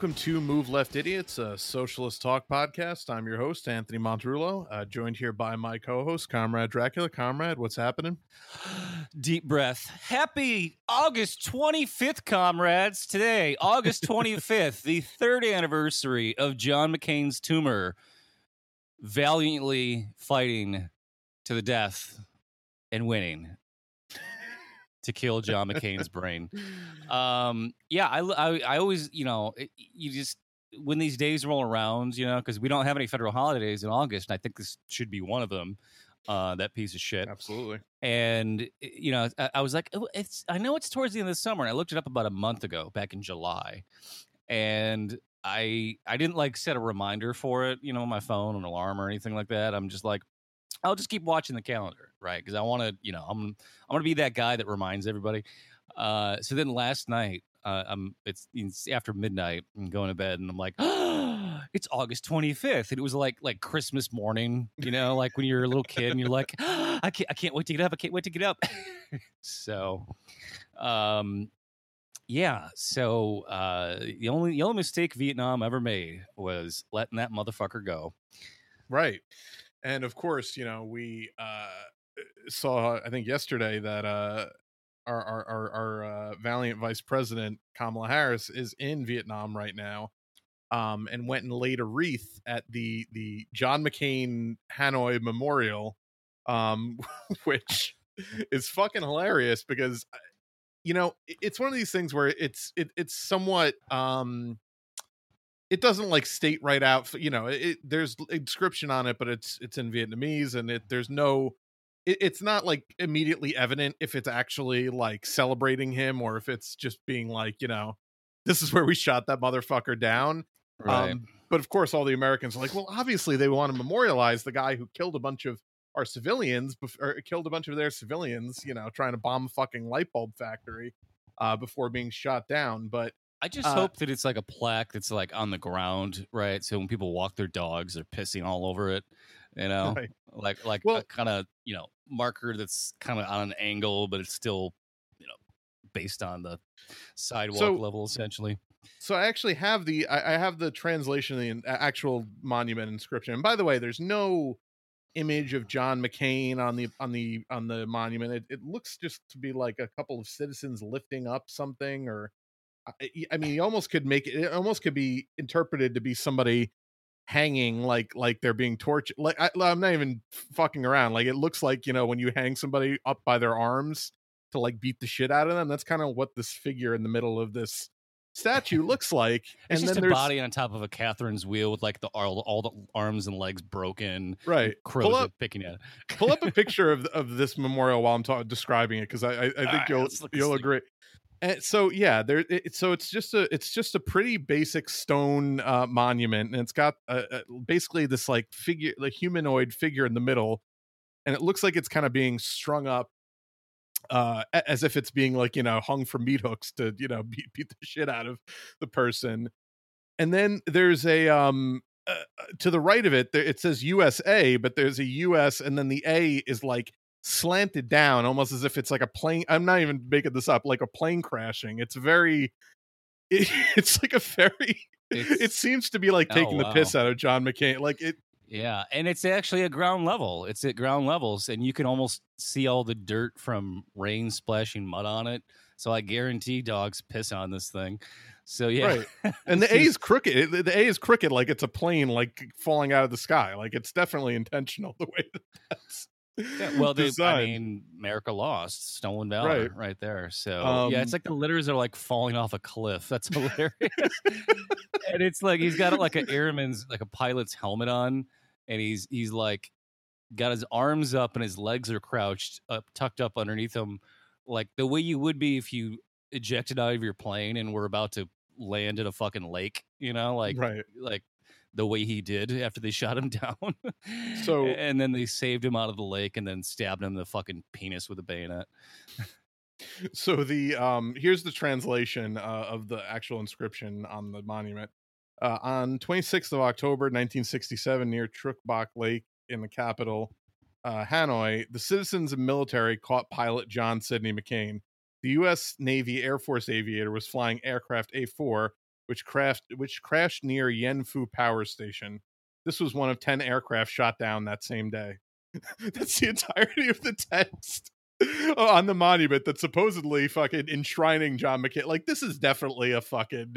Welcome to Move Left Idiots, a socialist talk podcast. I'm your host, Anthony Montrullo, uh, joined here by my co host, Comrade Dracula. Comrade, what's happening? Deep breath. Happy August 25th, comrades. Today, August 25th, the third anniversary of John McCain's tumor, valiantly fighting to the death and winning to kill John McCain's brain. Um, yeah, I, I, I always, you know, it, you just when these days roll around, you know, because we don't have any federal holidays in August, and I think this should be one of them. Uh, that piece of shit. Absolutely. And you know, I, I was like, oh, it's. I know it's towards the end of the summer. And I looked it up about a month ago, back in July, and I I didn't like set a reminder for it, you know, on my phone, an alarm or anything like that. I'm just like, I'll just keep watching the calendar, right? Because I want to, you know, I'm I'm gonna be that guy that reminds everybody. Uh, so then last night, uh, I'm it's, it's after midnight. I'm going to bed, and I'm like, oh, it's August 25th. And it was like like Christmas morning, you know, like when you're a little kid and you're like, oh, I can't I can't wait to get up. I can't wait to get up. so, um, yeah. So uh, the only the only mistake Vietnam ever made was letting that motherfucker go. Right and of course, you know, we uh, saw I think yesterday that uh, our our our, our uh, valiant vice president Kamala Harris is in Vietnam right now, um, and went and laid a wreath at the the John McCain Hanoi Memorial, um, which is fucking hilarious because uh, you know it's one of these things where it's it, it's somewhat um it doesn't like state right out you know it, there's inscription on it but it's it's in vietnamese and it there's no it, it's not like immediately evident if it's actually like celebrating him or if it's just being like you know this is where we shot that motherfucker down right. um but of course all the americans are like well obviously they want to memorialize the guy who killed a bunch of our civilians or killed a bunch of their civilians you know trying to bomb a fucking light bulb factory uh before being shot down but I just uh, hope that it's like a plaque that's like on the ground, right? So when people walk their dogs, they're pissing all over it, you know, right. like like well, a kind of you know marker that's kind of on an angle, but it's still you know based on the sidewalk so, level essentially. So I actually have the I, I have the translation of the actual monument inscription. And by the way, there's no image of John McCain on the on the on the monument. It, it looks just to be like a couple of citizens lifting up something or I mean, you almost could make it, it almost could be interpreted to be somebody hanging like like they're being tortured. Like I, I'm not even fucking around. Like it looks like you know when you hang somebody up by their arms to like beat the shit out of them. That's kind of what this figure in the middle of this statue looks like. It's and just then a body on top of a Catherine's wheel with like the all, all the arms and legs broken. Right. Pull up, picking at it. pull up a picture of of this memorial while I'm ta- describing it because I I, I think right, you'll you'll agree and so yeah there it, so it's just a it's just a pretty basic stone uh, monument and it's got a, a, basically this like figure the humanoid figure in the middle and it looks like it's kind of being strung up uh as if it's being like you know hung from meat hooks to you know beat, beat the shit out of the person. And then there's a um uh, uh to the right of it there, it says usa but there's a us and then the a is like slanted down almost as if it's like a plane i'm not even making this up like a plane crashing it's very it, it's like a very it's, it seems to be like oh, taking oh, wow. the piss out of john mccain like it yeah and it's actually at ground level it's at ground levels and you can almost see all the dirt from rain splashing mud on it so i guarantee dogs piss on this thing so yeah right and the a is crooked the a is crooked like it's a plane like falling out of the sky like it's definitely intentional the way that that's yeah, well, they, I mean, America lost, stolen valor, right, right there. So um, yeah, it's um like the litters are like falling off a cliff. That's hilarious. and it's like he's got like an airman's, like a pilot's helmet on, and he's he's like got his arms up and his legs are crouched up, tucked up underneath him, like the way you would be if you ejected out of your plane and were about to land in a fucking lake. You know, like right, like the way he did after they shot him down. so and then they saved him out of the lake and then stabbed him in the fucking penis with a bayonet. so the um here's the translation uh, of the actual inscription on the monument. Uh, on 26th of October 1967 near Truc Bac Lake in the capital uh, Hanoi, the citizens and military caught pilot John Sidney McCain. The U.S. Navy Air Force aviator was flying aircraft A4 which crashed which crashed near Yen Phu Power Station. This was one of 10 aircraft shot down that same day. That's the entirety of the text on the monument that's supposedly fucking enshrining John McCain. Like this is definitely a fucking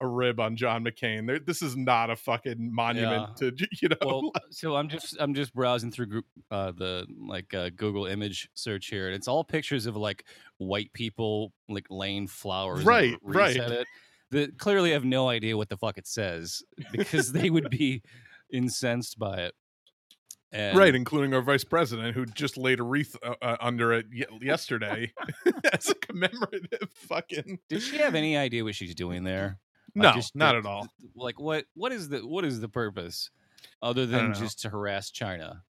a rib on John McCain. There, this is not a fucking monument yeah. to you know. Well, so I'm just I'm just browsing through group uh, the like uh, Google image search here, and it's all pictures of like white people like laying flowers. Right, right. It. That clearly have no idea what the fuck it says because they would be incensed by it. And right, including our vice president, who just laid a wreath uh, uh, under it y- yesterday as a commemorative fucking. Did she have any idea what she's doing there? No, just, not at all. Like what? What is the what is the purpose other than just to harass China?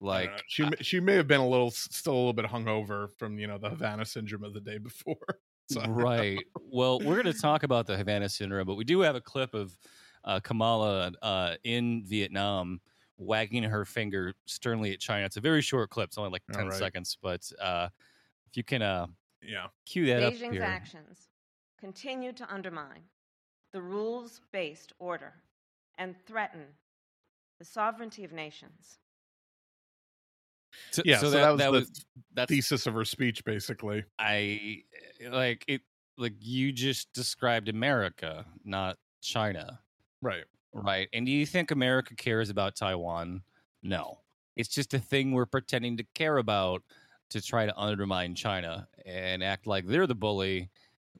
Like she I, she may have been a little still a little bit hungover from you know the Havana syndrome of the day before. So. Right. Well, we're going to talk about the Havana syndrome, but we do have a clip of uh, Kamala uh, in Vietnam wagging her finger sternly at China. It's a very short clip. It's only like 10 right. seconds, but uh, if you can uh, yeah, cue that Beijing's up here. actions continue to undermine the rules based order and threaten the sovereignty of nations. So, yeah, so, so that, that, was that was the thesis of her speech, basically. I eh, like it. Like you just described America, not China. Right. Right. And do you think America cares about Taiwan? No. It's just a thing we're pretending to care about to try to undermine China and act like they're the bully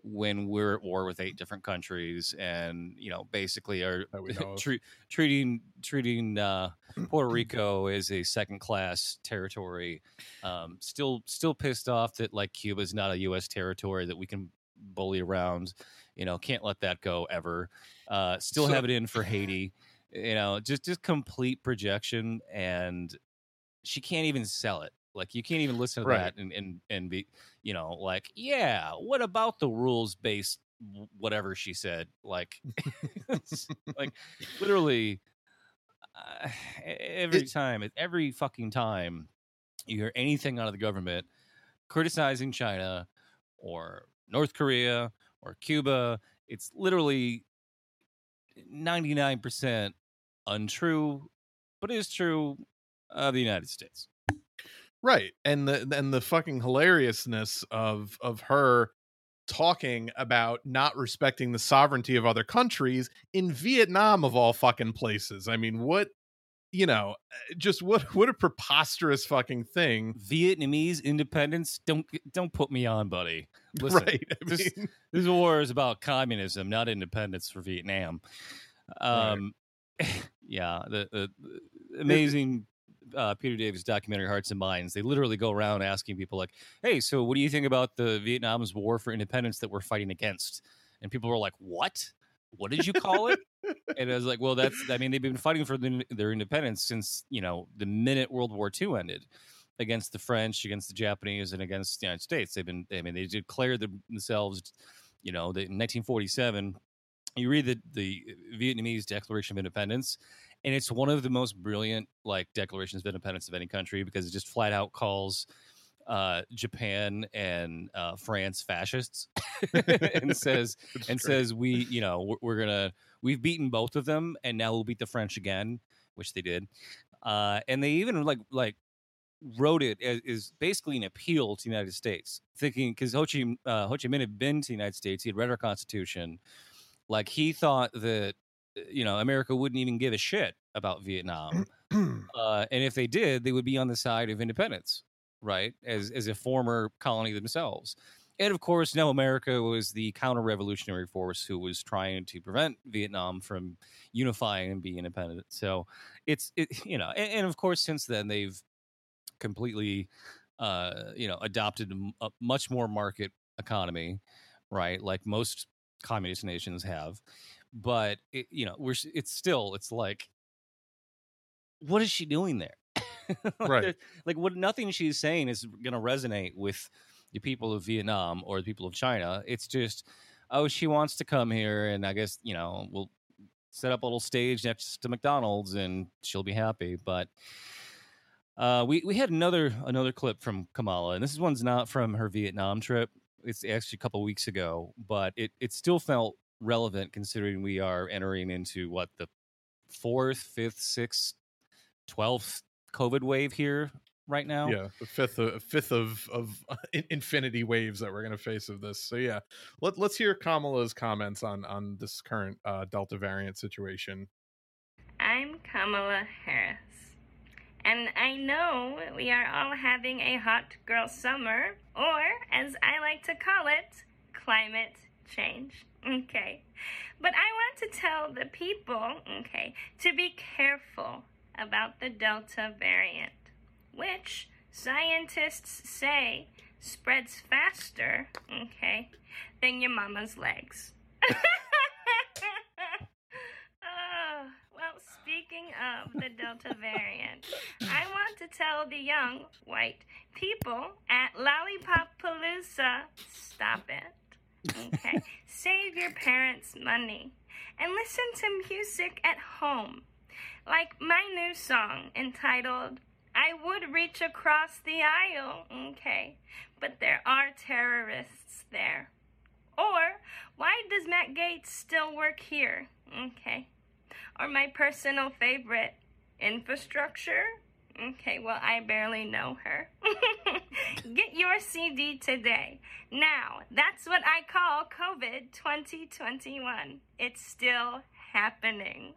when we're at war with eight different countries and you know basically are tre- treating treating uh, Puerto Rico as a second class territory um, still still pissed off that like Cuba is not a US territory that we can bully around you know can't let that go ever uh, still so, have it in for Haiti. You know, just just complete projection, and she can't even sell it. Like you can't even listen to right. that and, and and be, you know, like, yeah, what about the rules based whatever she said? Like, like literally uh, every it's, time, every fucking time you hear anything out of the government criticizing China or North Korea or Cuba, it's literally 99% untrue, but it is true of the United States. Right. And the and the fucking hilariousness of of her talking about not respecting the sovereignty of other countries in Vietnam of all fucking places. I mean, what you know, eh, just what what a preposterous fucking thing. Vietnamese independence. Don't don't put me on, buddy. Listen, right. I mean, this, this war is about communism, not independence for Vietnam. Um, right. yeah, the, the, the amazing uh, Peter Davis documentary Hearts and Minds. They literally go around asking people like, "Hey, so what do you think about the Vietnam's war for independence that we're fighting against?" And people were like, "What? What did you call it?" and I was like, "Well, that's I mean, they've been fighting for the, their independence since you know the minute World War II ended." Against the French, against the Japanese, and against the United States, they've been. I mean, they declared themselves, you know, in 1947 you read the the Vietnamese Declaration of Independence, and it's one of the most brilliant like declarations of independence of any country because it just flat out calls uh, Japan and uh, France fascists, and says and says we you know we're, we're, gonna we've beaten both of them and now we'll beat the French again, which they did, uh, and they even like like wrote it as is basically an appeal to the United States, thinking because Ho Chi uh, Ho Chi Minh had been to the United States, he had read our Constitution. Like he thought that you know America wouldn't even give a shit about Vietnam, uh, and if they did, they would be on the side of independence, right? As as a former colony themselves. And of course, now America was the counter-revolutionary force who was trying to prevent Vietnam from unifying and being independent. So it's it, you know, and, and of course, since then they've completely, uh, you know, adopted a much more market economy, right? Like most communist nations have but it, you know we're it's still it's like what is she doing there? Right. like what nothing she's saying is going to resonate with the people of vietnam or the people of china. It's just oh she wants to come here and i guess you know we'll set up a little stage next to mcdonald's and she'll be happy. But uh, we we had another another clip from Kamala, and this one's not from her Vietnam trip. It's actually a couple weeks ago, but it it still felt relevant considering we are entering into what the fourth, fifth, sixth, twelfth COVID wave here right now. Yeah, the fifth of fifth of of infinity waves that we're going to face of this. So yeah, let let's hear Kamala's comments on on this current uh, Delta variant situation. I'm Kamala Harris. And I know we are all having a hot girl summer, or as I like to call it, climate change. Okay. But I want to tell the people, okay, to be careful about the Delta variant, which scientists say spreads faster, okay, than your mama's legs. oh, well, speaking of the Delta variant, I want to tell the young white people at Lollipop Palooza stop it. Okay? Save your parents' money and listen to music at home. Like my new song entitled I Would Reach Across the Aisle, okay, but there are terrorists there. Or why does Matt Gaetz still work here? Okay. Or my personal favorite, infrastructure? Okay, well, I barely know her. Get your CD today. Now, that's what I call COVID 2021. It's still happening.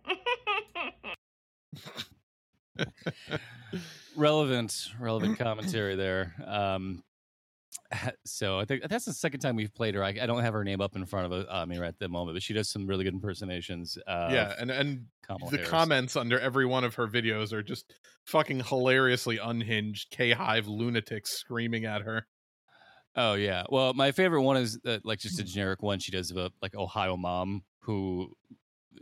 relevant, relevant commentary there. Um, so I think that's the second time we've played her. I, I don't have her name up in front of uh, me right at the moment, but she does some really good impersonations. yeah, and and Kamala the Harris. comments under every one of her videos are just fucking hilariously unhinged K Hive lunatics screaming at her. Oh yeah. Well, my favorite one is uh, like just a generic one. She does about like Ohio mom who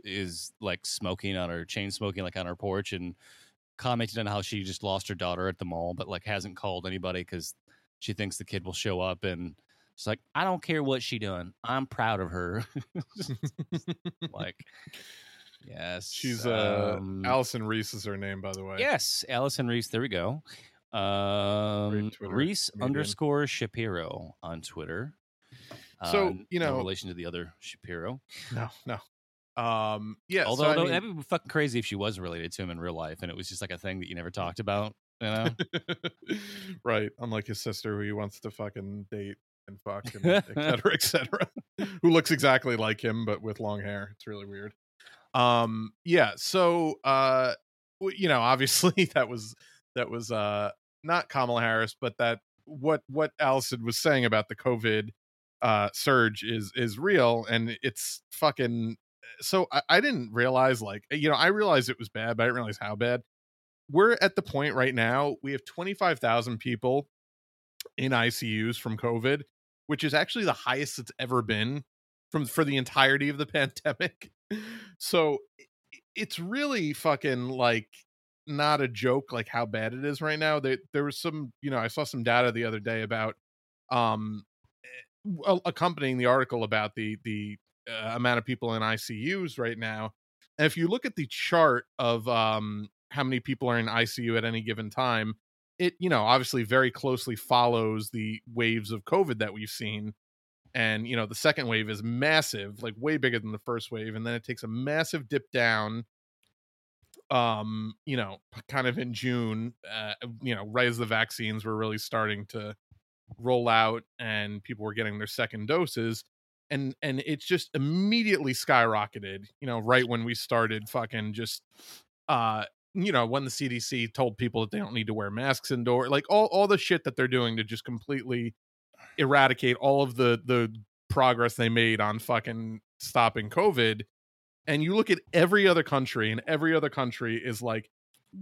is like smoking on her chain smoking like on her porch and commented on how she just lost her daughter at the mall, but like hasn't called anybody because she thinks the kid will show up and it's like, I don't care what she done. I'm proud of her. like, yes. She's uh, um, Allison Reese is her name, by the way. Yes, Allison Reese. There we go. Um, Reese underscore Shapiro on Twitter. So you know, in relation to the other Shapiro. No, no. Um, yeah. Although so, I mean, that'd be fucking crazy if she was related to him in real life, and it was just like a thing that you never talked about. You know, right? Unlike his sister, who he wants to fucking date and fuck, and et cetera, et cetera, who looks exactly like him but with long hair. It's really weird. Um, yeah. So, uh, you know, obviously that was that was uh not Kamala Harris, but that what what Allison was saying about the COVID uh surge is is real and it's fucking so I, I, didn't realize like you know I realized it was bad, but I didn't realize how bad. We're at the point right now we have twenty five thousand people in ICUs from COVID, which is actually the highest it's ever been from for the entirety of the pandemic. So it's really fucking like not a joke like how bad it is right now. There there was some, you know, I saw some data the other day about um eh, accompanying the article about the the uh, amount of people in ICUs right now. And if you look at the chart of um, how many people are in ICU at any given time, it you know obviously very closely follows the waves of COVID that we've seen. And you know the second wave is massive, like way bigger than the first wave, and then it takes a massive dip down. Um, you know, kind of in June, uh, you know, right as the vaccines were really starting to roll out and people were getting their second doses and and it's just immediately skyrocketed you know right when we started fucking just uh you know when the cdc told people that they don't need to wear masks indoor like all all the shit that they're doing to just completely eradicate all of the the progress they made on fucking stopping covid and you look at every other country and every other country is like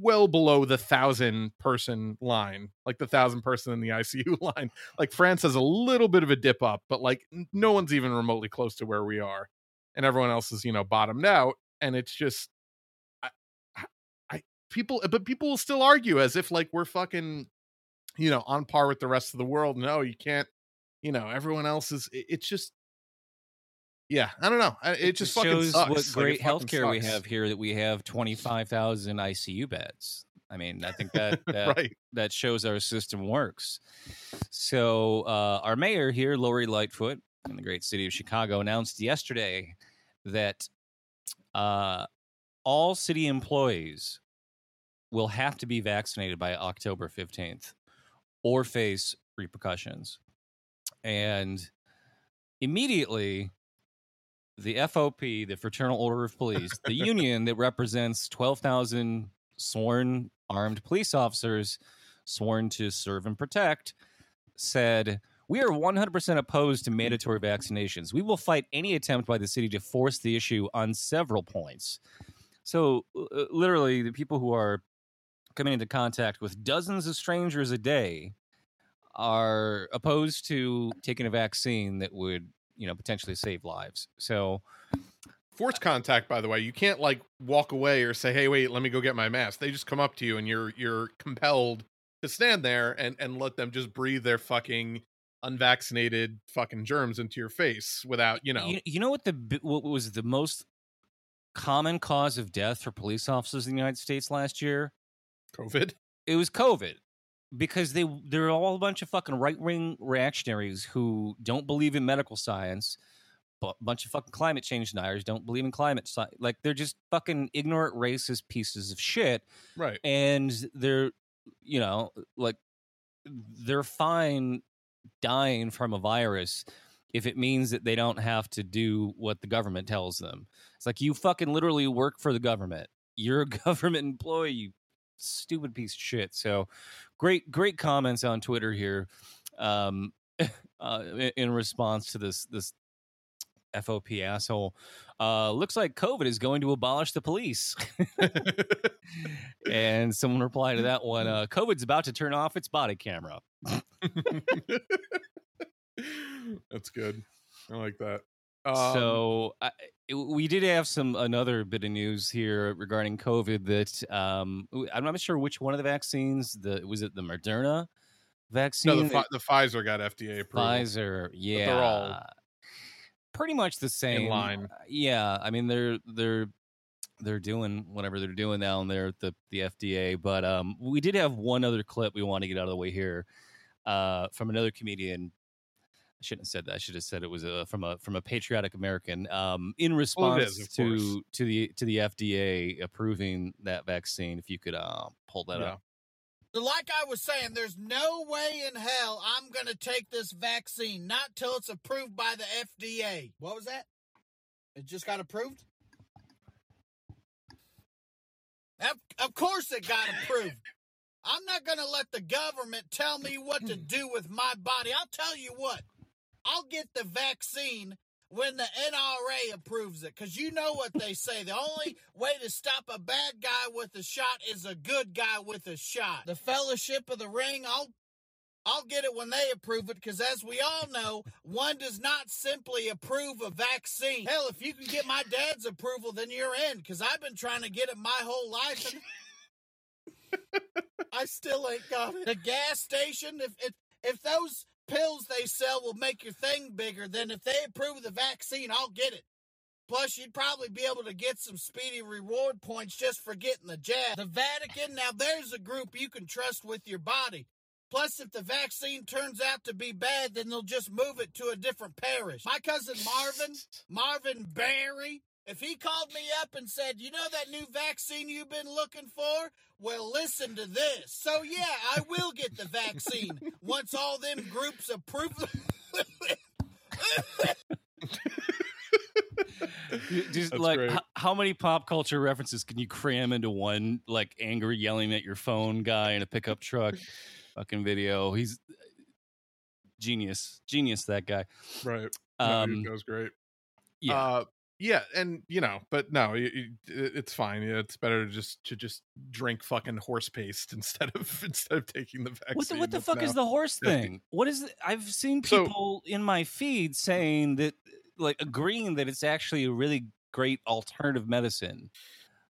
well below the thousand person line, like the thousand person in the ICU line. Like France has a little bit of a dip up, but like no one's even remotely close to where we are, and everyone else is you know bottomed out. And it's just, people, but people will still argue as if like we're fucking, you know, on par with the rest of the world. No, you can't. You know, everyone else is. It's just yeah, I don't know. It, it just shows sucks. what great like, healthcare we have here. That we have twenty five thousand ICU beds. I mean, I think that that, right. that shows our system works. So uh, our mayor here, Lori Lightfoot, in the great city of Chicago announced yesterday that uh, all city employees will have to be vaccinated by October 15th or face repercussions. And immediately, the FOP, the Fraternal Order of Police, the union that represents 12,000 sworn armed police officers sworn to serve and protect, said, We are 100% opposed to mandatory vaccinations. We will fight any attempt by the city to force the issue on several points. So, uh, literally, the people who are coming into contact with dozens of strangers a day are opposed to taking a vaccine that would, you know, potentially save lives. So, force contact by the way. You can't like walk away or say hey wait let me go get my mask. They just come up to you and you're you're compelled to stand there and and let them just breathe their fucking unvaccinated fucking germs into your face without you know. You, you know what the what was the most common cause of death for police officers in the united states last year covid it was covid because they they're all a bunch of fucking right wing reactionaries who don't believe in medical science, but a bunch of fucking climate change deniers don't believe in climate science. Like they're just fucking ignorant, racist pieces of shit. Right. And they're, you know, like they're fine dying from a virus if it means that they don't have to do what the government tells them. It's like you fucking literally work for the government. You're a government employee, you stupid piece of shit. So great, great comments on Twitter here um, uh, in response to this this FOP asshole. Uh, looks like COVID is going to abolish the police. and someone replied to that one uh, COVID's about to turn off its body camera. That's good. I like that. Um, so I, we did have some another bit of news here regarding COVID that um, I'm not sure which one of the vaccines. The was it the Moderna vaccine? No, the, the Pfizer got FDA approval. Pfizer, yeah, they're all pretty much the same in line. Yeah, I mean they're they're they're doing whatever they're doing down there at the the FDA. But um, we did have one other clip we want to get out of the way here uh, from another comedian shouldn't have said that. I should have said it was a, from a from a patriotic American. Um, in response well, is, to course. to the to the FDA approving that vaccine, if you could uh, pull that yeah. up. Like I was saying, there's no way in hell I'm going to take this vaccine, not till it's approved by the FDA. What was that? It just got approved? Of, of course it got approved. I'm not going to let the government tell me what to do with my body. I'll tell you what. I'll get the vaccine when the NRA approves it. Because you know what they say. The only way to stop a bad guy with a shot is a good guy with a shot. The Fellowship of the Ring, I'll I'll get it when they approve it because, as we all know, one does not simply approve a vaccine. Hell, if you can get my dad's approval, then you're in because I've been trying to get it my whole life. And I still ain't got it. The gas station, if, if, if those pills they sell will make your thing bigger, then if they approve the vaccine, I'll get it. Plus, you'd probably be able to get some speedy reward points just for getting the jab. The Vatican, now there's a group you can trust with your body. Plus, if the vaccine turns out to be bad, then they'll just move it to a different parish. My cousin Marvin, Marvin Berry, if he called me up and said, You know that new vaccine you've been looking for? Well, listen to this. So, yeah, I will get the vaccine once all them groups approve. Just That's like h- how many pop culture references can you cram into one like angry yelling at your phone guy in a pickup truck fucking video? He's genius, genius. That guy, right? Um, no, that was great. Yeah, uh, yeah and you know but no it's fine it's better to just to just drink fucking horse paste instead of instead of taking the vaccine what the, what the fuck is the horse thing what is it? i've seen people so, in my feed saying that like agreeing that it's actually a really great alternative medicine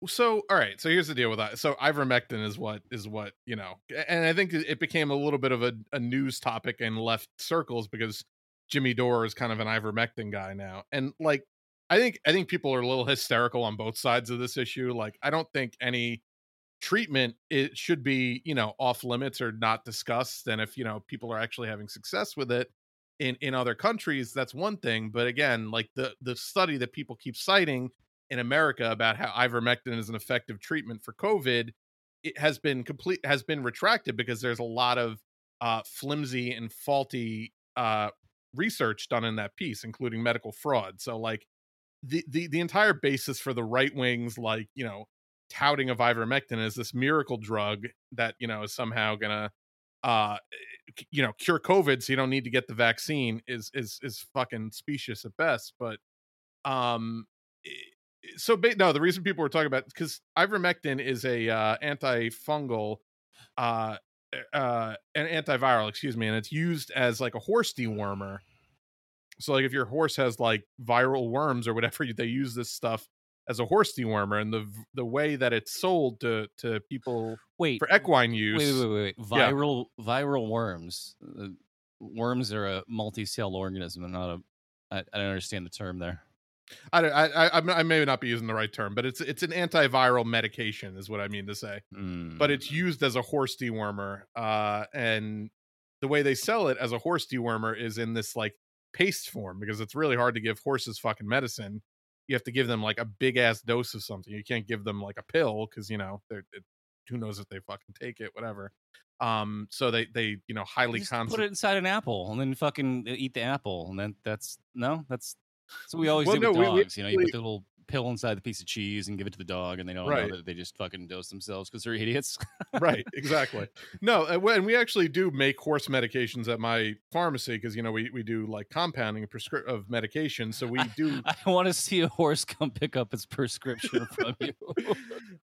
so all right so here's the deal with that so ivermectin is what is what you know and i think it became a little bit of a, a news topic in left circles because jimmy dore is kind of an ivermectin guy now and like I think I think people are a little hysterical on both sides of this issue. Like I don't think any treatment it should be, you know, off limits or not discussed. And if, you know, people are actually having success with it, in in other countries that's one thing but again like the the study that people keep citing in america about how ivermectin is an effective treatment for covid it has been complete has been retracted because there's a lot of uh flimsy and faulty uh research done in that piece including medical fraud so like the the, the entire basis for the right wings like you know touting of ivermectin as this miracle drug that you know is somehow gonna uh you know cure covid so you don't need to get the vaccine is is is fucking specious at best but um so no the reason people were talking about because ivermectin is a uh antifungal uh uh an antiviral excuse me and it's used as like a horse dewormer so like if your horse has like viral worms or whatever they use this stuff as a horse dewormer and the the way that it's sold to to people wait for equine use wait wait wait, wait. viral yeah. viral worms uh, worms are a multi-cell organism and not a I, I don't understand the term there I, I, I I may not be using the right term, but it's it's an antiviral medication, is what I mean to say. Mm. But it's hmm. used as a horse dewormer, uh, and the way they sell it as a horse dewormer is in this like paste form because it's really hard to give horses fucking medicine you have to give them like a big ass dose of something. You can't give them like a pill because you know they're it, who knows if they fucking take it, whatever. Um, so they they you know highly Just put it inside an apple and then fucking eat the apple, and then that's no, that's so we always well, do with dogs. We, we, you know, you put the little pill inside the piece of cheese and give it to the dog, and they don't right. know that they just fucking dose themselves because they're idiots. right, exactly. No, and we actually do make horse medications at my pharmacy because you know we, we do like compounding prescri- of medication, so we do. I, I want to see a horse come pick up its prescription from you.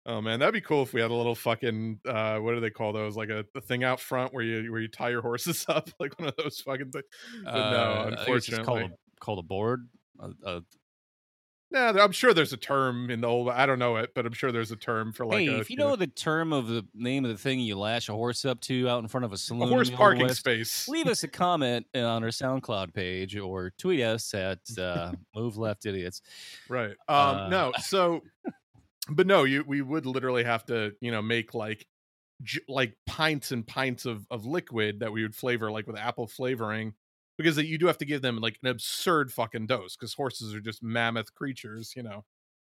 oh man, that'd be cool if we had a little fucking uh, what do they call those? Like a, a, thing out front where you where you tie your horses up, like one of those fucking things. But uh, no, unfortunately, called a, called a board. A, a, yeah, I'm sure there's a term in the old. I don't know it, but I'm sure there's a term for like. Hey, a, if you, know, know, the term of the name of the thing you lash a horse up to out in front of a saloon, a horse parking West, space, leave us a comment on our SoundCloud page or tweet us at uh, Move Left Idiots. Right. Um. Uh, no. So, but no, you we would literally have to you know make like j- like pints and pints of of liquid that we would flavor like with apple flavoring because you do have to give them like an absurd fucking dose because horses are just mammoth creatures, you know,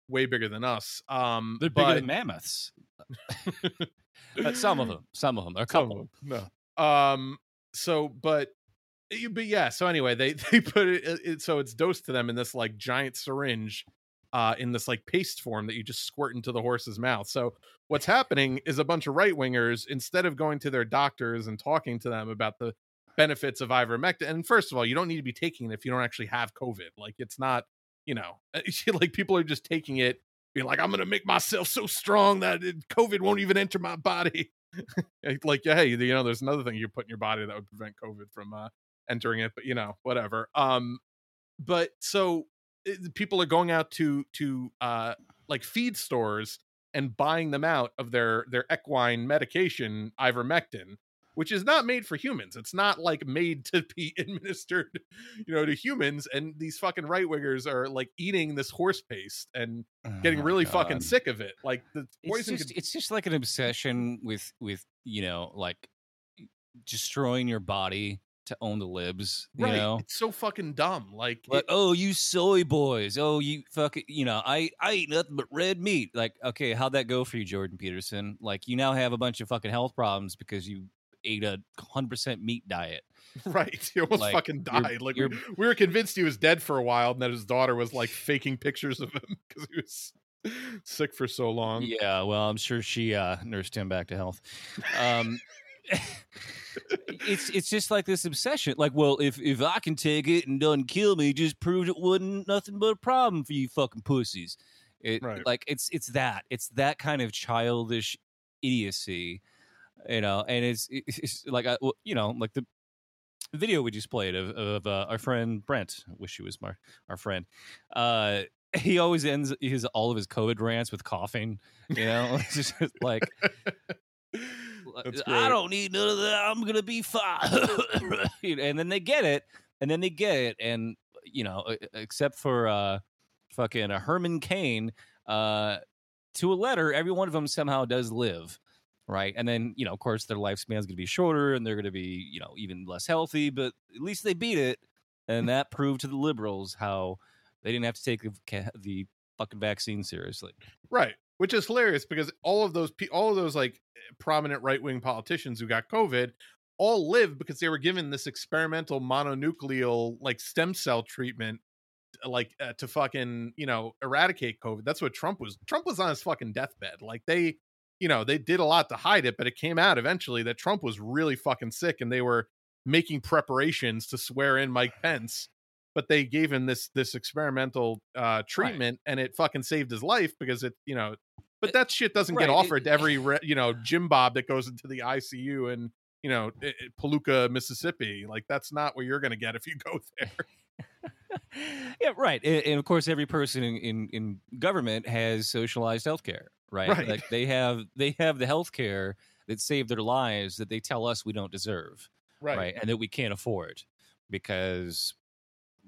way bigger than us. Um, They're bigger than mammoths. Uh, some of them, some of them, a couple. Them, no. Um. So, but, but yeah. So anyway, they they put it, it so it's dosed to them in this like giant syringe, uh, in this like paste form that you just squirt into the horse's mouth. So what's happening is a bunch of right wingers instead of going to their doctors and talking to them about the benefits of ivermectin. And first of all, you don't need to be taking it if you don't actually have COVID. Like it's not, you know, like people are just taking it, being like, I'm going to make myself so strong that COVID won't even enter my body. like, hey, you know, there's another thing you put in your body that would prevent COVID from uh, entering it, but you know, whatever. Um, but so it, eh, people are going out to to uh like feed stores and buying them out of their their equine medication ivermectin which is not made for humans. It's not like made to be administered, you know, to humans. And these fucking right wingers are like eating this horse paste and oh getting oh really God. fucking sick of it. Like the poison. It's just, could... it's just like an obsession with with you know like destroying your body to own the libs. You right. know, it's so fucking dumb. Like, like, it, oh, you soy boys. Oh, you fucking, you know, I I eat nothing but red meat. Like, okay, how'd that go for you, Jordan Peterson? Like, you now have a bunch of fucking health problems because you ate a hundred percent meat diet. Right. He almost like, fucking died. You're, like you're, we were convinced he was dead for a while and that his daughter was like faking pictures of him because he was sick for so long. Yeah, well, I'm sure she uh, nursed him back to health. Um, it's it's just like this obsession. Like, well, if if I can take it and doesn't kill me, just proved it wasn't nothing but a problem for you fucking pussies. It, right. Like it's it's that it's that kind of childish idiocy you know, and it's, it's like, I, you know, like the video we just played of, of uh, our friend Brent. I wish he was my, our friend. Uh, he always ends his all of his COVID rants with coughing. You know, it's just like I don't need none of that. I'm gonna be fine. and then they get it, and then they get it, and you know, except for uh, fucking a Herman Cain, uh, to a letter, every one of them somehow does live right? And then, you know, of course, their lifespan is going to be shorter and they're going to be, you know, even less healthy, but at least they beat it. And that proved to the liberals how they didn't have to take the, the fucking vaccine seriously. Right. Which is hilarious because all of those all of those like prominent right-wing politicians who got covid all lived because they were given this experimental mononuclear like stem cell treatment like uh, to fucking, you know, eradicate covid. That's what Trump was. Trump was on his fucking deathbed. Like they you know, they did a lot to hide it, but it came out eventually that Trump was really fucking sick and they were making preparations to swear in Mike Pence. But they gave him this this experimental uh treatment right. and it fucking saved his life because it, you know, but that shit doesn't right. get offered to every you know Jim Bob that goes into the ICU and you know Paluca, Mississippi. Like that's not what you're going to get if you go there. yeah, right. And, and, of course, every person in, in, in government has socialized healthcare right? right? Like they have they have the health care that saved their lives that they tell us we don't deserve, right? right? And that we can't afford because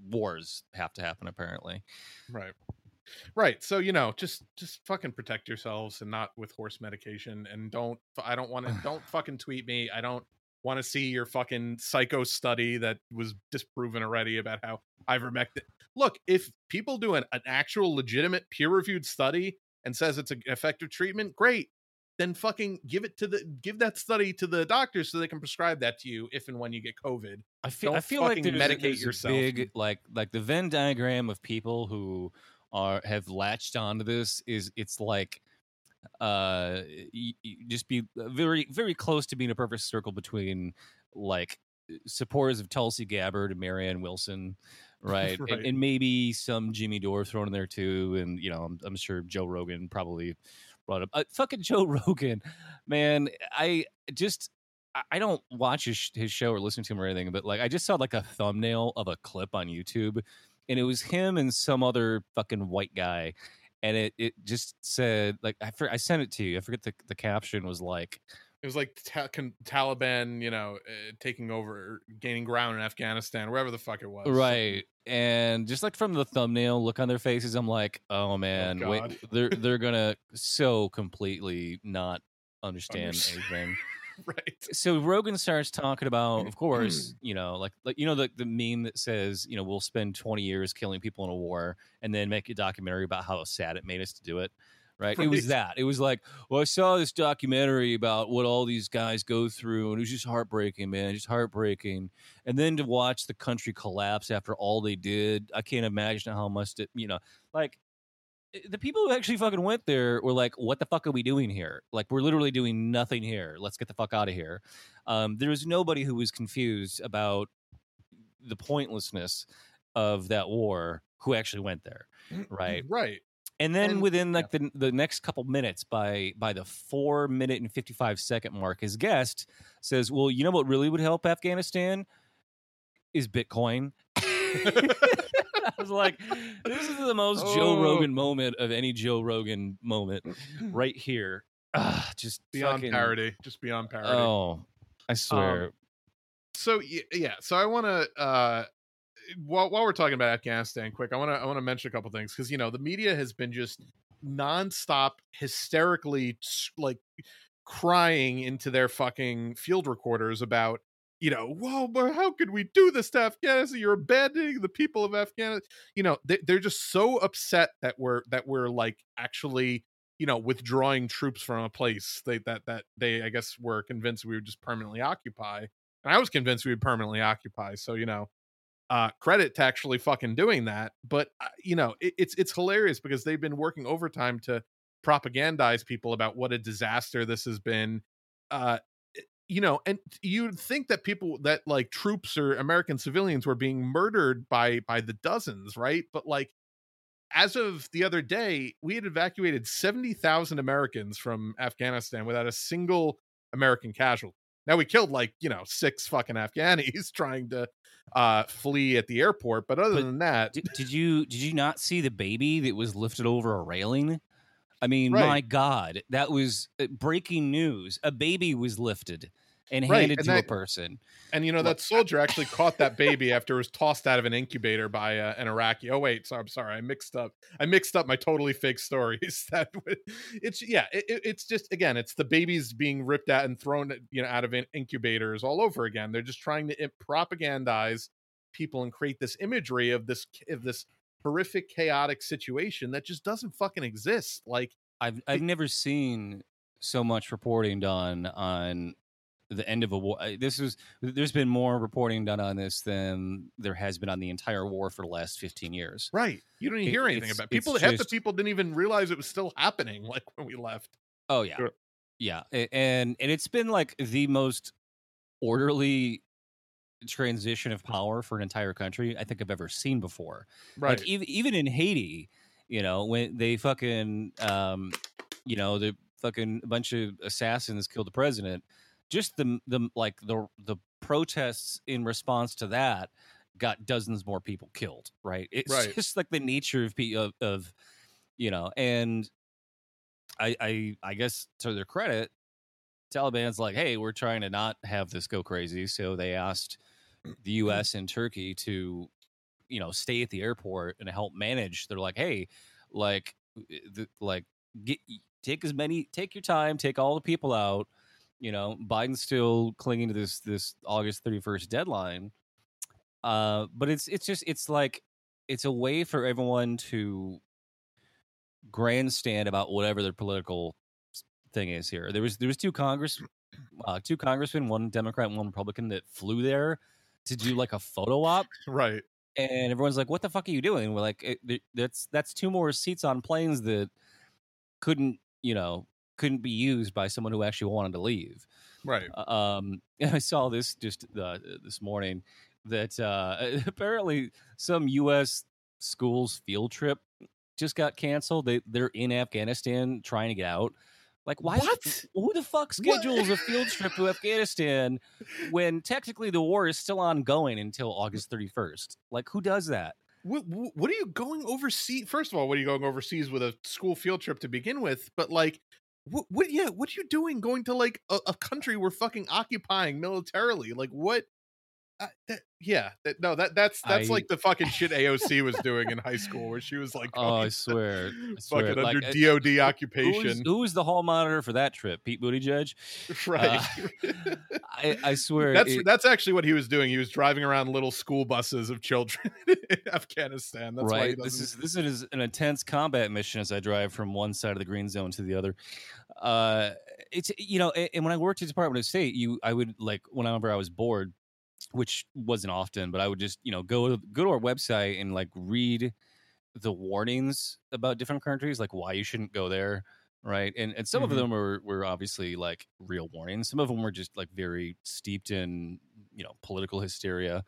wars have to happen apparently. Right. Right. So, you know, just just fucking protect yourselves and not with horse medication and don't I don't want to don't fucking tweet me. I don't want to see your fucking psycho study that was disproven already about how ivermectin. Look, if people do an, an actual legitimate peer reviewed study and says it's an effective treatment, great. Then fucking give it to the give that study to the doctors so they can prescribe that to you if and when you get COVID. I feel Don't I feel like there's, medicate there's yourself. big like like the Venn diagram of people who are have latched onto this is it's like uh you, you just be very very close to being a perfect circle between like supporters of Tulsi Gabbard and Marianne Wilson right? right. And, and, maybe some Jimmy Dore thrown in there too. And you know, I'm, I'm sure Joe Rogan probably brought up. Uh, fucking Joe Rogan, man. I just I don't watch his his show or listen to him or anything, but like I just saw like a thumbnail of a clip on YouTube, and it was him and some other fucking white guy, and it it just said like I I sent it to you. I forget the the caption was like it was like ta- Taliban, you know, uh, taking over, gaining ground in Afghanistan, wherever the fuck it was. Right. And just like from the thumbnail, look on their faces, I'm like, oh, oh man, oh, wait, they're they're gonna so completely not understand anything. right. So Rogan starts talking about, of course, you know, like like you know the the meme that says, you know, we'll spend 20 years killing people in a war and then make a documentary about how sad it made us to do it right? right? It was that. It was like, well, I saw this documentary about what all these guys go through, and it was just heartbreaking, man, just heartbreaking. And then to watch the country collapse after all they did, I can't imagine how much it, you know, like eh, the people who actually fucking went there were like, "What the fuck are we doing here? Like, we're literally doing nothing here. Let's get the fuck out of here." Um, there was nobody who was confused about the pointlessness of that war who actually went there, right? Right and then and, within like yeah. the, the next couple minutes by by the four minute and 55 second mark his guest says well you know what really would help afghanistan? Is bitcoin. I was like this is the most oh. joe rogan moment of any joe rogan moment right here. Ah, just beyond fucking, parody just beyond parody. Oh i swear. um, so yeah so i want to uh while, while we're talking about Afghanistan, quick, I want to I want to mention a couple things because you know the media has been just nonstop, hysterically like crying into their fucking field recorders about you know, whoa, but how could we do this to Afghanistan? You're abandoning the people of Afghanistan. You know, they, they're just so upset that we're that we're like actually, you know, withdrawing troops from a place they that that they I guess were convinced we would just permanently occupy. And I was convinced we would permanently occupy. So you know, uh, credit to actually fucking doing that. But uh, you know, it, it's it's hilarious because they've been working overtime to propagandize people about what a disaster this has been. Uh, eh, you know, and you'd think that people that like troops or American civilians were being murdered by by the dozens, right? But like as of the other day, we had evacuated 70,000 Americans from Afghanistan without a single American casualty. Now we killed like, you know, six fucking Afghanis trying to uh flee at the airport, but other but than that, did, did, you did you not see the baby that was lifted over a railing? I mean, right. my god, that was uh, breaking news. A baby was lifted. And right. handed and to that, a person. And you know that soldier actually caught that baby after it was tossed out of an incubator by uh, an Iraqi. Oh wait, so I'm sorry, I mixed up. I mixed up my totally fake stories. that it's yeah, it, it's just again, it's the babies being ripped out and thrown you know out of incubators all over again. They're just trying to propagandize people and create this imagery of this of this horrific chaotic situation that just doesn't fucking exist. Like I've I've it, never seen so much reporting done on the end of a war. This is there's been more reporting done on this than there has been on the entire war for the last 15 years. Right. You don't even hear anything about it. people. Half just, the people didn't even realize it was still happening. Like when we left. Oh yeah, sure. yeah, and and it's been like the most orderly transition of power for an entire country I think I've ever seen before. Right. Like even even in Haiti, you know, when they fucking um, you know, the fucking bunch of assassins killed the president just the the like the the protests in response to that got dozens more people killed. Right. It's right. just like the nature of, of of you know, and I I I guess to their credit, Taliban's like, hey, we're trying to not have this go crazy, so they asked the mm-hmm. U.S. and Turkey to, you know, stay at the airport and help manage. They're like, hey, like, eh, the, like, get take as many, take your time, take all the people out you know, Biden's still clinging to this this August 31st deadline. Uh, but it's it's just it's like it's a way for everyone to grandstand about whatever their political thing is here. There was there was two Congress uh, two congressmen, one Democrat and one Republican that flew there to do like a photo op. Right. And everyone's like, "What the fuck are you doing?" We're like, it, "That's that's two more seats on planes that couldn't, you know, couldn't be used by someone who actually wanted to leave. Right. Uh, um, and I saw this just uh, this morning that uh, apparently some U.S. schools field trip just got canceled. They they're in Afghanistan trying to get out. Like, why? What? Who the fuck schedules what? a field trip to Afghanistan when technically the war is still ongoing until August 31st? Like, who does that? What, what are you going overseas? First of all, what are you going overseas with a school field trip to begin with? But like, what, what yeah what are you doing going to like a, a country we're fucking occupying militarily? Like what uh, that, yeah that, no that that's that's I, like the fucking shit AOC was doing in high school where she was like oh I swear, I swear. fucking like, under uh, DOD occupation. who was the hall monitor for that trip? Pete Buttigieg? Right. Uh, I, I swear that's it, that's actually what he was doing. He was driving around little school buses of children in Afghanistan. That's right this is this is an intense combat mission as I drive from one side of the green zone to the other. Uh it's you know and when I worked at the Department of State you I would like whenever I was bored which wasn't often, but I would just you know go go to our website and like read the warnings about different countries, like why you shouldn't go there, right? And and some mm-hmm. of them were were obviously like real warnings. Some of them were just like very steeped in you know political hysteria.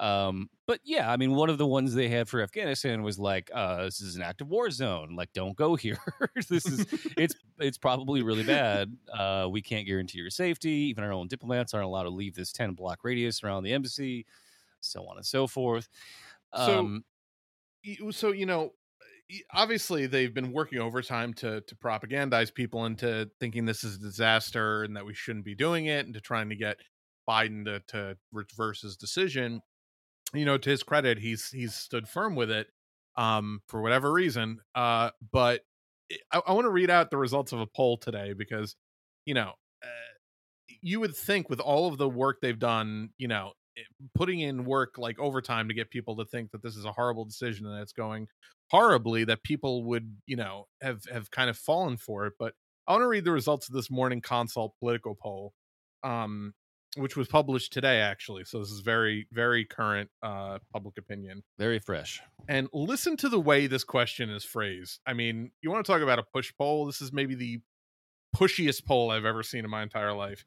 Um, but yeah, I mean, one of the ones they had for Afghanistan was like, uh, "This is an active war zone. Like, don't go here. this is it's it's probably really bad. Uh, we can't guarantee your safety. Even our own diplomats aren't allowed to leave this ten block radius around the embassy, so on and so forth." Um, so, so you know, obviously they've been working overtime to to propagandize people into thinking this is a disaster and that we shouldn't be doing it, and to trying to get Biden to, to reverse his decision you know, to his credit, he's he's stood firm with it um, for whatever reason. Uh, but I, I want to read out the results of a poll today because, you know, uh, you would think with all of the work they've done, you know, eh, putting in work like overtime to get people to think that this is a horrible decision and it's going horribly, that people would, you know, have have kind of fallen for it. But I want to read the results of this morning consult political poll. Um, which was published today actually so this is very very current uh public opinion. Very fresh. And listen to the way this question is phrased. I mean you want to talk about a push poll? This is maybe the pushiest poll i've ever seen in my entire life.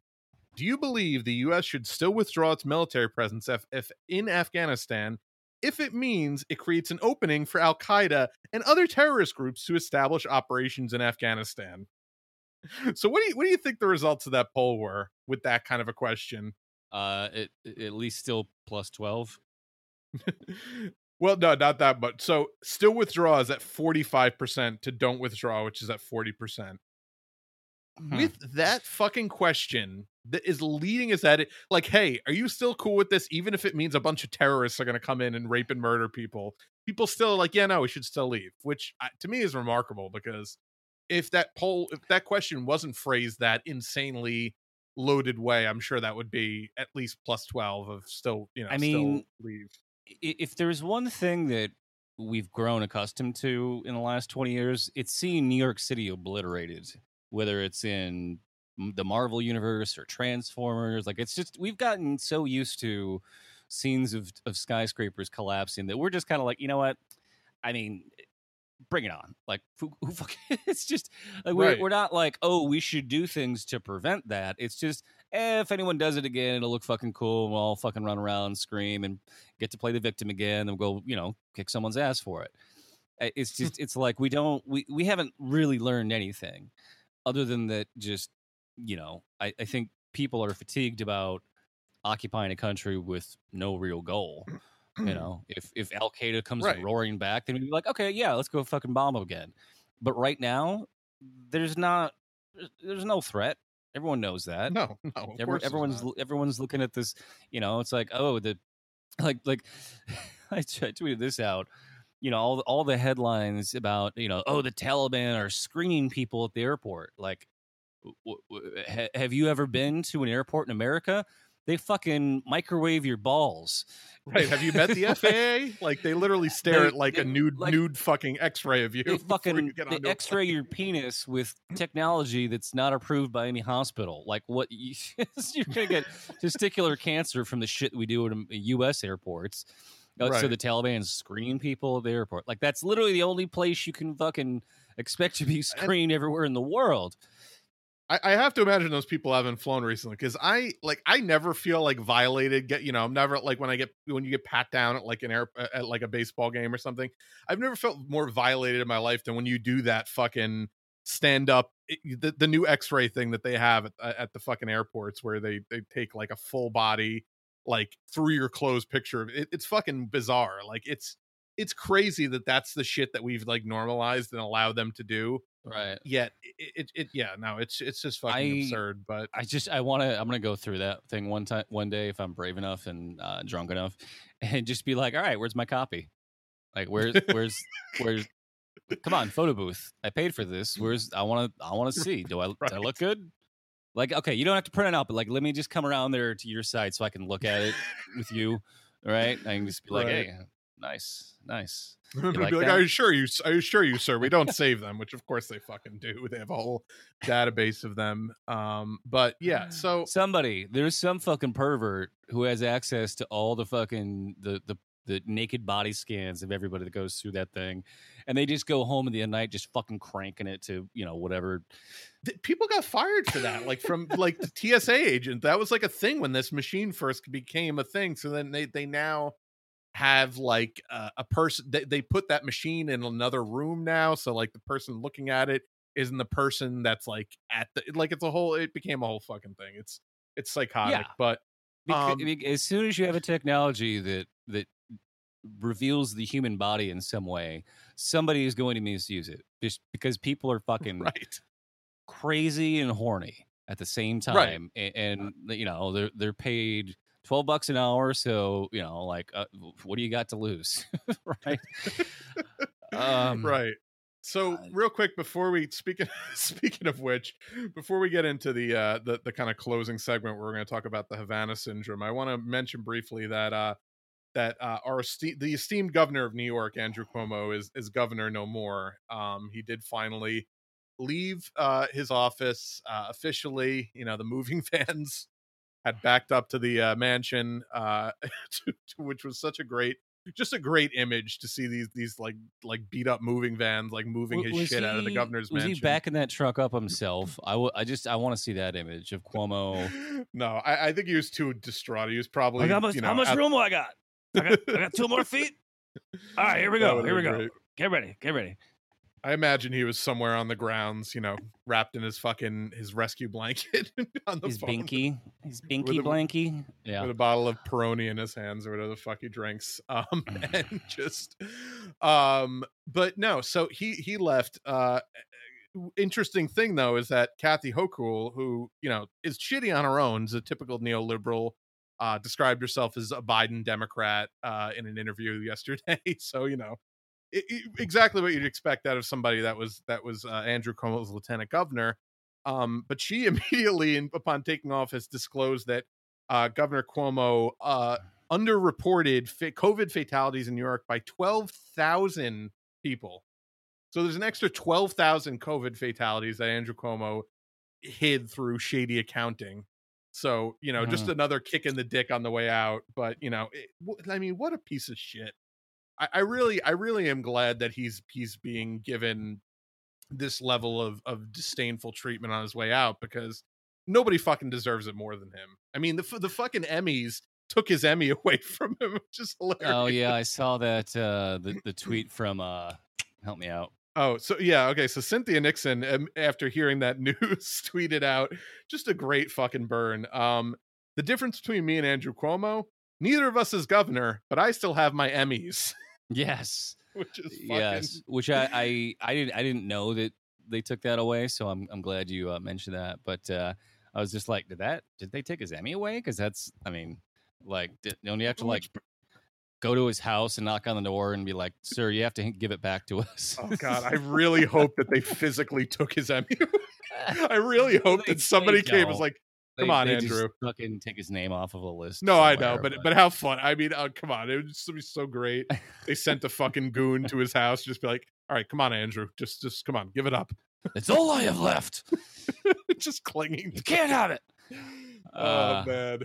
Do you believe the us should still withdraw its military presence if, if in afghanistan if it means it creates an opening for al qaeda and other terrorist groups to establish operations in afghanistan so what do you what do you think the results of that poll were with that kind of a question? Uh, it, it at least still plus twelve. well, no, not that much. So still withdraw is at forty five percent to don't withdraw, which is at forty percent. Hmm. With that fucking question, that is leading us at it like hey are you still cool with this even if it means a bunch of terrorists are going to come in and rape and murder people people still like yeah no we should still leave which to me is remarkable because if that poll if that question wasn't phrased that insanely loaded way i'm sure that would be at least plus 12 of still you know i mean leave if there's one thing that we've grown accustomed to in the last 20 years it's seeing new york city obliterated whether it's in the Marvel universe or Transformers. Like it's just we've gotten so used to scenes of of skyscrapers collapsing that we're just kind of like, you know what? I mean, bring it on. Like who, who it's just like we're, right. we're not like, oh, we should do things to prevent that. It's just eh, if anyone does it again, it'll look fucking cool. And We'll all fucking run around, scream, and get to play the victim again, and we'll go, you know, kick someone's ass for it. Eh, it's just it's like we don't we we haven't really learned anything other than that just you know, I, I think people are fatigued about occupying a country with no real goal. You know, if if Al Qaeda comes right. roaring back, then we'd be like, okay, yeah, let's go fucking bomb them again. But right now, there's not, there's no threat. Everyone knows that. No, no. Every, everyone's everyone's looking at this. You know, it's like, oh, the like like I tweeted this out. You know, all all the headlines about you know, oh, the Taliban are screening people at the airport. Like, have you ever been to an airport in America? They fucking microwave your balls. Right. Have you met the FAA? like they literally stare they, at like they, a nude like, nude fucking X-ray of you. They fucking you they X-ray your penis with technology that's not approved by any hospital. Like what you, are gonna get testicular cancer from the shit we do in U.S. airports. Uh, right. So the Taliban screen people at the airport. Like that's literally the only place you can fucking expect to be screened everywhere in the world. I, I have to imagine those people haven't flown recently because I like I never feel like violated. Get you know I'm never like when I get when you get pat down at like an air at like a baseball game or something. I've never felt more violated in my life than when you do that fucking stand up eh, the, the new X-ray thing that they have at, uh, at the fucking airports where they they take like a full body like through your clothes picture of it, it's fucking bizarre. Like it's it's crazy that that's the shit that we've like normalized and allowed them to do right. yet it, it, it yeah no it's it's just fucking I, absurd but i just i want to i'm gonna go through that thing one time one day if i'm brave enough and uh, drunk enough and just be like all right where's my copy? Like where's where's where's come on photo booth. I paid for this. Where's i want to i want to see. Do i right. do i look good? Like okay you don't have to print it out but like let me just come around there to your side so i can look at it with you right? I can just be like right. hey nice, nice. Like like, I assure you, I assure you, sir, we don't save them, which of course they fucking do. They have a whole database of them. Um, but yeah, so somebody, there's some fucking pervert who has access to all the fucking the the the naked body scans of everybody that goes through that thing, and they just go home in the night just fucking cranking it to you know whatever. People got fired for that, like from like the TSA agent. That was like a thing when this machine first became a thing. So then they they now have like uh, a person they, they put that machine in another room now so like the person looking at it isn't the person that's like at the like it's a whole it became a whole fucking thing it's it's psychotic yeah. but um, because, as soon as you have a technology that that reveals the human body in some way somebody is going to misuse it just because people are fucking right crazy and horny at the same time right. and, and you know they're they're paid 12 bucks an hour so you know like uh, what do you got to lose right um, right so uh, real quick before we speaking speaking of which before we get into the uh the, the kind of closing segment where we're going to talk about the havana syndrome i want to mention briefly that uh that uh, our este- the esteemed governor of New York, Andrew Cuomo, is is governor no more. Um, he did finally leave uh, his office uh, officially. You know, the moving vans had backed up to the uh, mansion, uh, to, to, which was such a great, just a great image to see these these like like beat up moving vans like moving his shit he, out of the governor's was mansion. Was he backing that truck up himself? I, w- I just I want to see that image of Cuomo. no, I, I, think he was too distraught. He was probably how much, you know, how much at- room do I got? I got, I got two more feet. All right, here we go. Here we go. Great. Get ready. Get ready. I imagine he was somewhere on the grounds, you know, wrapped in his fucking his rescue blanket on the his phone. binky, his binky blanky, yeah, with a bottle of Peroni in his hands or whatever the fuck he drinks. Um, and just, um, but no, so he he left. Uh, interesting thing though is that Kathy Hochul, who you know is shitty on her own, is a typical neoliberal. Uh, described herself as a Biden Democrat uh, in an interview yesterday. so you know, it, it, exactly what you'd expect out of somebody that was that was uh, Andrew Cuomo's lieutenant governor. Um, but she immediately, upon taking office, disclosed that uh, Governor Cuomo uh, underreported fa- COVID fatalities in New York by 12,000 people. So there's an extra 12,000 COVID fatalities that Andrew Cuomo hid through shady accounting. So, you know, mm. just another kick in the dick on the way out. But, you know, it, I mean, what a piece of shit. I, I really, I really am glad that he's he's being given this level of of disdainful treatment on his way out because nobody fucking deserves it more than him. I mean, the the fucking Emmys took his Emmy away from him, which is hilarious. Oh yeah, I saw that uh the the tweet from uh help me out. Oh, so yeah, okay. So Cynthia Nixon, um, after hearing that news, tweeted out just a great fucking burn. Um, the difference between me and Andrew Cuomo, neither of us is governor, but I still have my Emmys. Yes. which is fucking... yes, which I, I I didn't I didn't know that they took that away, so I'm I'm glad you uh, mentioned that. But uh, I was just like, did that did they take his Emmy away? Because that's I mean, like, did, don't you have to like go to his house and knock on the door and be like, "Sir, you have to give it back to us." Oh God, I really hope that they physically took his Emmy. I really hope that somebody came was like, Come on, they Andrew. fucking take his name off of a list. No, I know, but, but, but how fun! I mean, oh, come on, it would just be so great. they sent a fucking goon to his house, just be like, "All right, come on, Andrew, just just come on, give it up." It's all I have left. just clinging. You can't have it. Oh uh, man.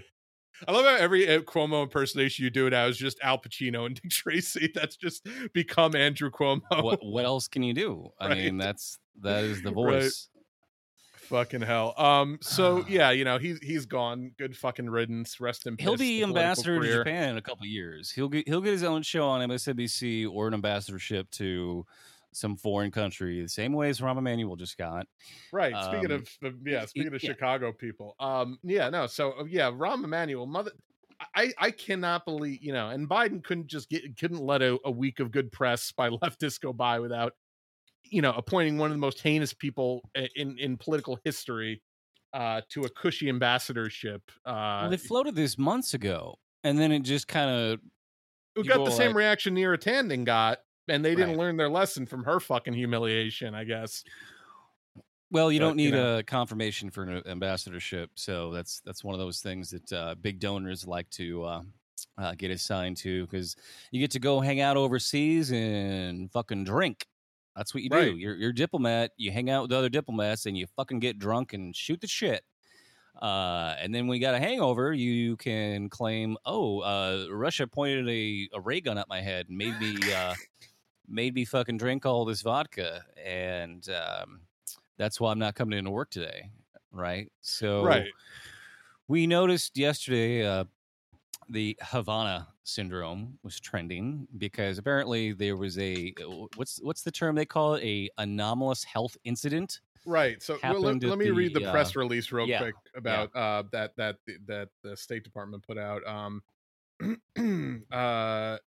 I love how every uh, Cuomo impersonation you do now is just Al Pacino and Dick Tracy. That's just become Andrew Cuomo. What what else can you do? I right. mean, that's that is the voice. Fucking hell. Um. So yeah, you know he's he's gone. Good fucking riddance. Rest in peace. He'll be ambassador career. to Japan in a couple years. He'll get he'll get his own show on MSNBC or an ambassadorship to some foreign country. The same way as Rahm Emanuel just got. Right. Speaking um, of yeah, speaking of yeah. Chicago people. Um. Yeah. No. So uh, yeah, Rahm Emanuel. Mother. I, I cannot believe you know, and Biden couldn't just get couldn't let a, a week of good press by leftists go by without you know, appointing one of the most heinous people in in political history uh, to a cushy ambassadorship. Uh, well, they floated this months ago, and then it just kind of we got the same like, reaction Neera Tanden got, and they didn't right. learn their lesson from her fucking humiliation. I guess. Well, you but, don't need you know. a confirmation for an ambassadorship, so that's that's one of those things that uh, big donors like to uh, uh, get assigned to because you get to go hang out overseas and fucking drink that's what you do. You're you're a diplomat. You hang out with other diplomats and you fucking get drunk and shoot the shit. Uh, and then when you got a hangover, you can claim, "Oh, uh, Russia pointed a, a ray gun at my head and made me uh, made me fucking drink all this vodka, and um, that's why I'm not coming into work today." Right. So, right. We noticed yesterday uh, the Havana syndrome was trending because apparently there was a what's what's the term they call it a anomalous health incident. Right. So well, let, let, me the, read the uh, press release real yeah, quick about yeah. uh, that that that the State Department put out. Um, uh,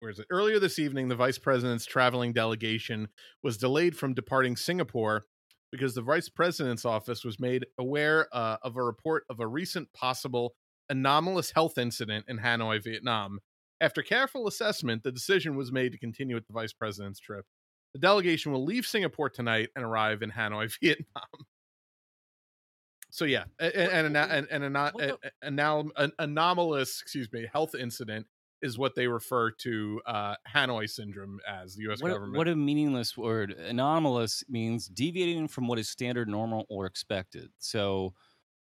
where is it? Earlier this evening, the vice president's traveling delegation was delayed from departing Singapore because the vice president's office was made aware uh, of a report of a recent possible anomalous health incident in Hanoi, Vietnam. After careful assessment, the decision was made to continue with the vice president's trip. The delegation will leave Singapore tonight and arrive in Hanoi, Vietnam. So yeah, an an, an, an, an anomalous, excuse me, health incident is what they refer to uh, Hanoi syndrome as the U.S. What, government. What a meaningless word. Anomalous means deviating from what is standard, normal, or expected. So,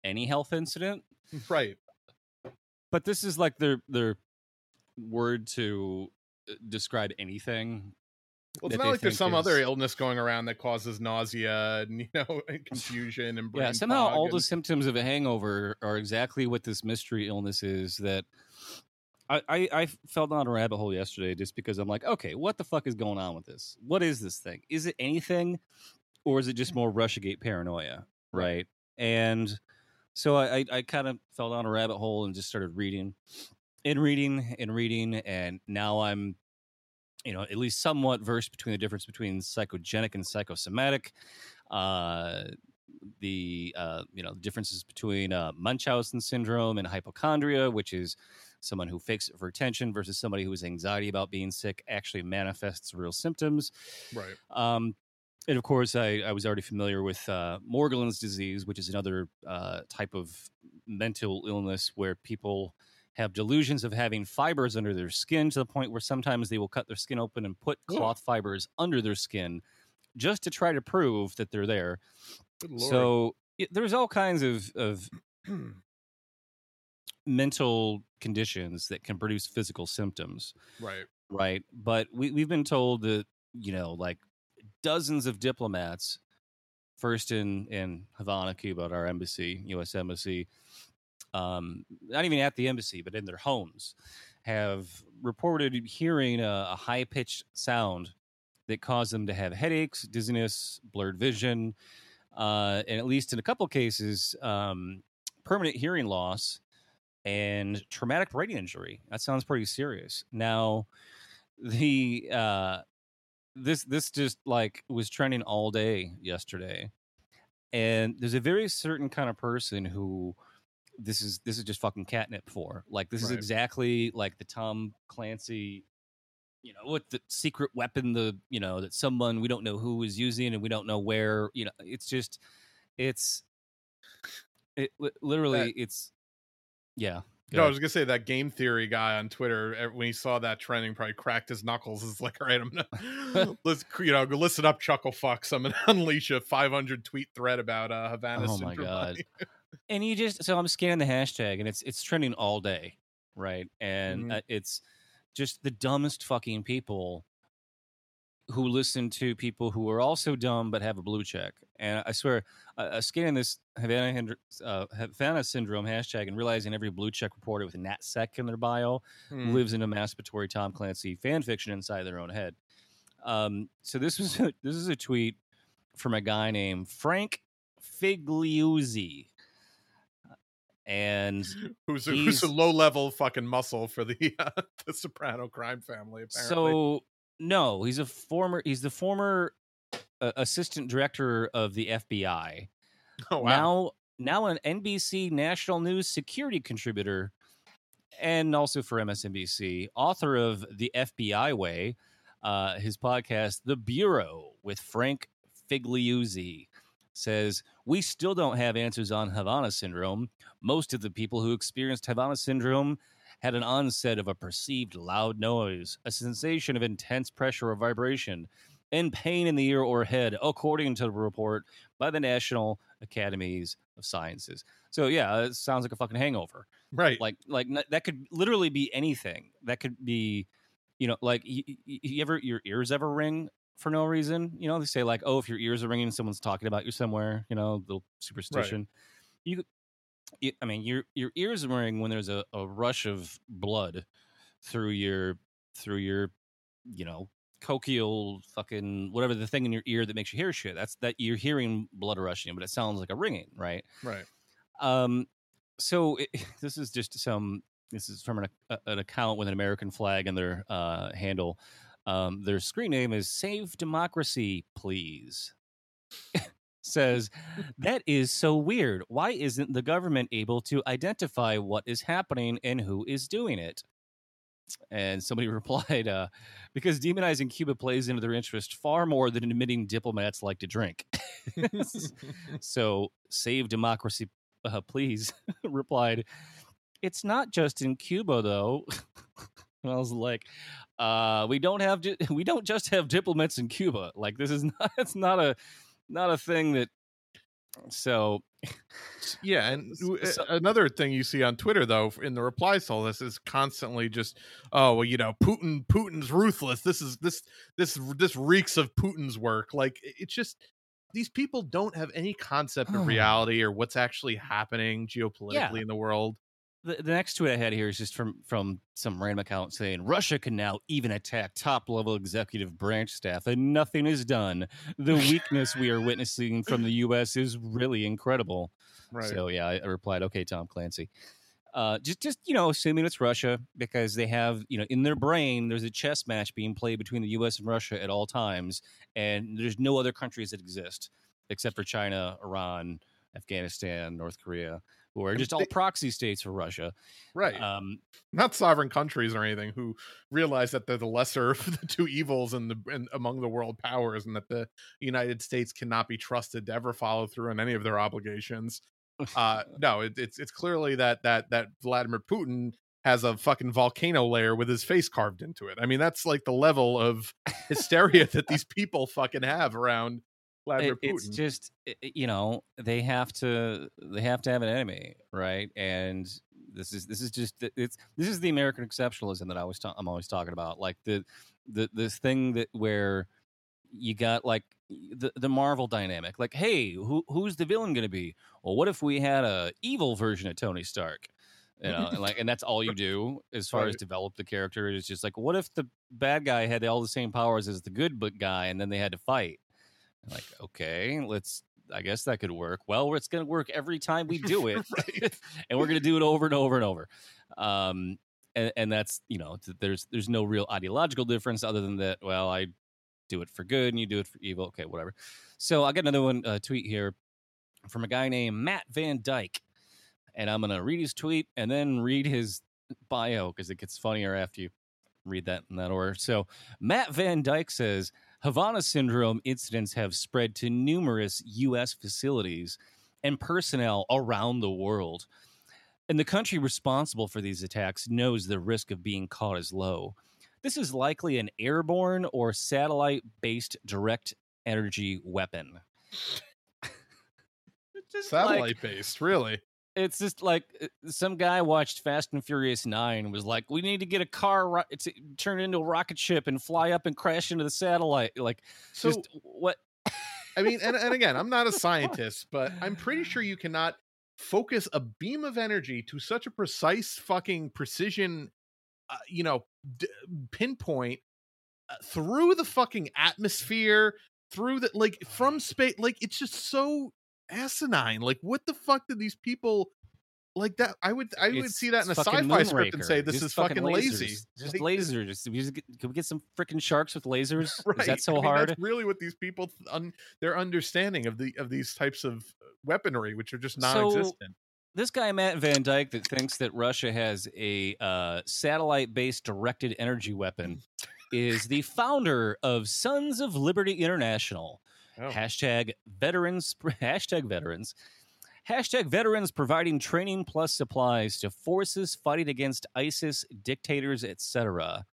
any health incident, right? But this is like their their word to uh, describe anything. Well, it's not like there's some is... other illness going around that causes nausea and you know and confusion and yeah. Somehow, all and... the symptoms of a hangover are exactly what this mystery illness is. That I, I I fell down a rabbit hole yesterday just because I'm like, okay, what the fuck is going on with this? What is this thing? Is it anything, or is it just more RussiaGate paranoia? Right. And so I, I kind of fell down a rabbit hole and just started reading and reading and reading. And now I'm, you know, at least somewhat versed between the difference between psychogenic and psychosomatic. uh, the uh, you know differences between uh, Munchausen syndrome and hypochondria, which is someone who fakes it for attention versus somebody who has anxiety about being sick actually manifests real symptoms. Right. Um, and of course, I, I was already familiar with uh, Morgellons disease, which is another uh, type of mental illness where people have delusions of having fibers under their skin to the point where sometimes they will cut their skin open and put cloth fibers under their skin just to try to prove that they're there. So it, there's all kinds of of mental conditions that can produce physical symptoms. Right. Right. But we, we've been told that, you know, like dozens of diplomats, first in, in Havana, Cuba, at our embassy, U.S. embassy, um, not even at the embassy, but in their homes, have reported hearing a, a high pitched sound that caused them to have headaches, dizziness, blurred vision, uh, and at least in a couple cases, um, permanent hearing loss and traumatic brain injury. That sounds pretty serious. Now, the uh, this this just like was trending all day yesterday, and there's a very certain kind of person who this is this is just fucking catnip for. Like this right. is exactly like the Tom Clancy you know what the secret weapon the you know that someone we don't know who is using and we don't know where you know it's just it's it literally that, it's yeah no, I was gonna say that game theory guy on Twitter when he saw that trending probably cracked his knuckles. Is like, all right, I'm gonna let's you know listen up, chuckle fucks. I'm gonna unleash a 500 tweet thread about uh, Havana. Oh my god! and you just so I'm scanning the hashtag and it's it's trending all day, right? And mm-hmm. uh, it's just the dumbest fucking people who listen to people who are also dumb but have a blue check. And I swear, uh, scanning this Havana, uh, Havana syndrome hashtag and realizing every blue check reporter with a NatSec in their bio hmm. lives in a masturbatory Tom Clancy fan fiction inside their own head. Um, so this was a, this is a tweet from a guy named Frank Figliuzzi and who's a, who's a low level fucking muscle for the uh, the Soprano crime family. Apparently, so no, he's a former. He's the former uh, assistant director of the FBI. Oh wow! Now, now an NBC national news security contributor, and also for MSNBC, author of the FBI Way, uh, his podcast, The Bureau, with Frank Figliuzzi says, We still don't have answers on Havana syndrome. Most of the people who experienced Havana syndrome had an onset of a perceived loud noise, a sensation of intense pressure or vibration, and pain in the ear or head, according to the report by the National Academies of Sciences. So yeah, it sounds like a fucking hangover, right? Like like that could literally be anything. That could be, you know, like you, you ever your ears ever ring for no reason. You know, they say like, oh, if your ears are ringing, someone's talking about you somewhere. You know, little superstition. Right. You, I mean, your your ears ring when there's a, a rush of blood through your through your, you know, cochlear fucking whatever the thing in your ear that makes you hear shit. That's that you're hearing blood rushing, but it sounds like a ringing, right? Right. Um. So it, this is just some. This is from an, an account with an American flag in their uh, handle. Um, their screen name is Save Democracy, Please. Says, that is so weird. Why isn't the government able to identify what is happening and who is doing it? And somebody replied, uh, because demonizing Cuba plays into their interest far more than admitting diplomats like to drink. so, Save Democracy, uh, Please replied, it's not just in Cuba, though. and I was like, uh, we don't have we don't just have diplomats in Cuba. Like this is not it's not a not a thing that. So, yeah, and so, another thing you see on Twitter though in the replies to all this is constantly just, oh well, you know, Putin Putin's ruthless. This is this this this reeks of Putin's work. Like it's just these people don't have any concept of oh. reality or what's actually happening geopolitically yeah. in the world the, the next tweet I had here is just from from some random account saying Russia can now even attack top level executive branch staff and nothing is done. The weakness we are witnessing from the U.S. is really incredible. Right. So yeah, I, replied, "Okay, Tom Clancy." Uh, just just you know, assuming it's Russia because they have you know in their brain there's a chess match being played between the U.S. and Russia at all times, and there's no other countries that exist. except for China, Iran, Afghanistan, North Korea, who are just all proxy states for Russia. Right. Um, Not sovereign countries or anything who realize that they're the lesser of the two evils in the in, among the world powers and that the United States cannot be trusted to ever follow through on any of their obligations. Uh, no, it, it's it's clearly that that that Vladimir Putin has a fucking volcano layer with his face carved into it. I mean, that's like the level of hysteria that these people fucking have around Vladimir it, It's just you know they have to they have to have an enemy, right? And this is this is just it's this is the American exceptionalism that I was ta- I'm always talking about, like the the this thing that where you got like the the Marvel dynamic, like hey, who who's the villain going to be? Well, what if we had a evil version of Tony Stark? you know and like and that's all you do as far right. as develop the character it's just like what if the bad guy had all the same powers as the good guy and then they had to fight like, okay, let's. I guess that could work. Well, it's going to work every time we do it, and we're going to do it over and over and over. Um, and, and that's you know, there's there's no real ideological difference other than that. Well, I do it for good, and you do it for evil. Okay, whatever. So I got another one uh, tweet here from a guy named Matt VanDyke, and I'm going to read his tweet and then read his bio because it gets funnier after you read that in that order. So Matt VanDyke says Havana syndrome incidents have spread to numerous U.S. facilities and personnel around the world. And the country responsible for these attacks knows the risk of being caught is low. This is likely an airborne or satellite based direct energy weapon. satellite like, based, really? It's just like uh, some guy watched Fast and Furious Nine was like, we need to get a car ro- to turn into a rocket ship and fly up and crash into the satellite. Like, so just, what? I mean, and, and again, I'm not a scientist, but I'm pretty sure you cannot focus a beam of energy to such a precise fucking precision, uh, you know, d- pinpoint uh, through the fucking atmosphere, through the like from space. Like, it's just so asinine. Like, what the fuck did these people like that? I would I it's, would see that in a sci-fi script and say this just is fucking, fucking lazy. Just like, lasers. Just, we just get, can we get some freaking sharks with lasers? Right. Is that so I mean, hard? That's really what these people un, their understanding of the of these types of weaponry, which are just non-existent. So, this guy Matt VanDyke that thinks that Russia has a uh, satellite-based directed energy weapon is the founder of Sons of Liberty International, Oh. Hashtag veterans. Hashtag veterans. Hashtag veterans providing training plus supplies to forces fighting against ISIS, dictators, etc.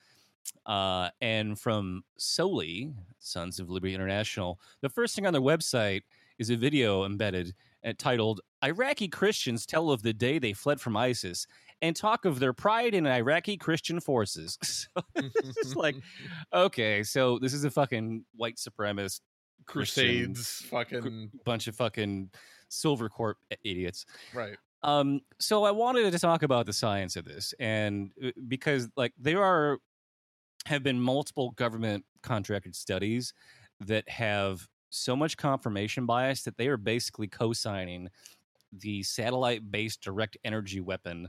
Uh, and from Soli, Sons of Liberty International, the first thing on their website is a video embedded titled Iraqi Christians Tell of the Day They Fled from ISIS and talk of their pride in Iraqi Christian forces. so it's like, okay, so this is a fucking white supremacist crusades fucking bunch of fucking silver corp idiots. Right. Um so i wanted to talk about the science of this and uh, because like there are have been multiple government contracted studies that have so much confirmation bias that they are basically co-signing the satellite based direct energy weapon.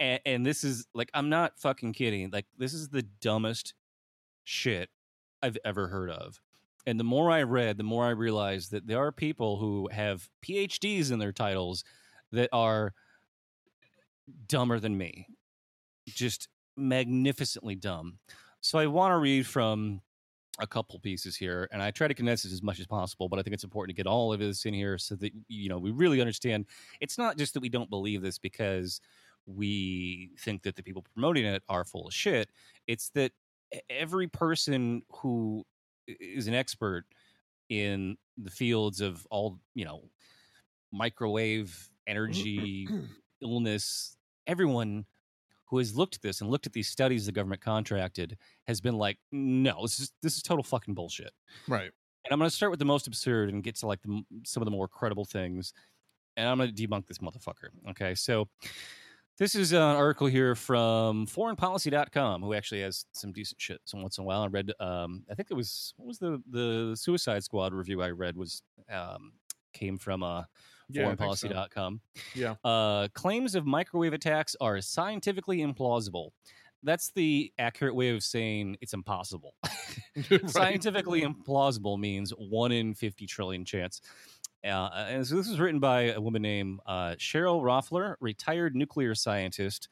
And, and this is like i'm not fucking kidding. Like this is the dumbest shit i've ever heard of and the more I read, the more I realized that there are people who have PhDs in their titles that are dumber than me, just magnificently dumb. So I want to read from a couple pieces here, and I try to condense it as much as possible. But I think it's important to get all of this in here so that you know we really understand. It's not just that we don't believe this because we think that the people promoting it are full of shit. It's that every person who is an expert in the fields of all you know microwave mm-hmm. energy illness. Everyone who has looked at this and looked at these studies the government contracted has been like no this is this is total fucking bullshit. Right. And i'm going to start with the most absurd and get to like the, some of the more credible things and i'm going to debunk this motherfucker okay? So this is an article here from foreignpolicy.com, who actually has some decent shit some once in a while. I read, um, I think it was, what was the, the Suicide Squad review I read was, um, came from uh, foreignpolicy.com. Yeah. Uh, claims of microwave attacks are scientifically implausible. that's the accurate way of saying it's impossible. right. Scientifically implausible means one in 50 trillion chance. Uh, and so this was written by a woman named uh, Cheryl Rofer, retired nuclear scientist,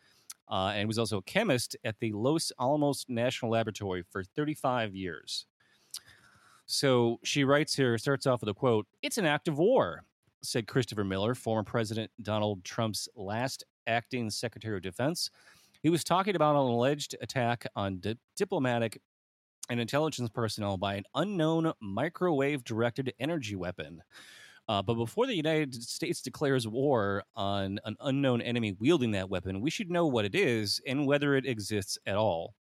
uh, and was also a chemist at the Los Alamos National Laboratory for 35 years. So she writes here, starts off with a quote It's an act of war, said Christopher Miller, former President Donald Trump's last acting Secretary of Defense. He was talking about an alleged attack on di- diplomatic and intelligence personnel by an unknown microwave directed energy weapon. Uh, but before the United States declares war on an unknown enemy wielding that weapon, we should know what it is and whether it exists at all.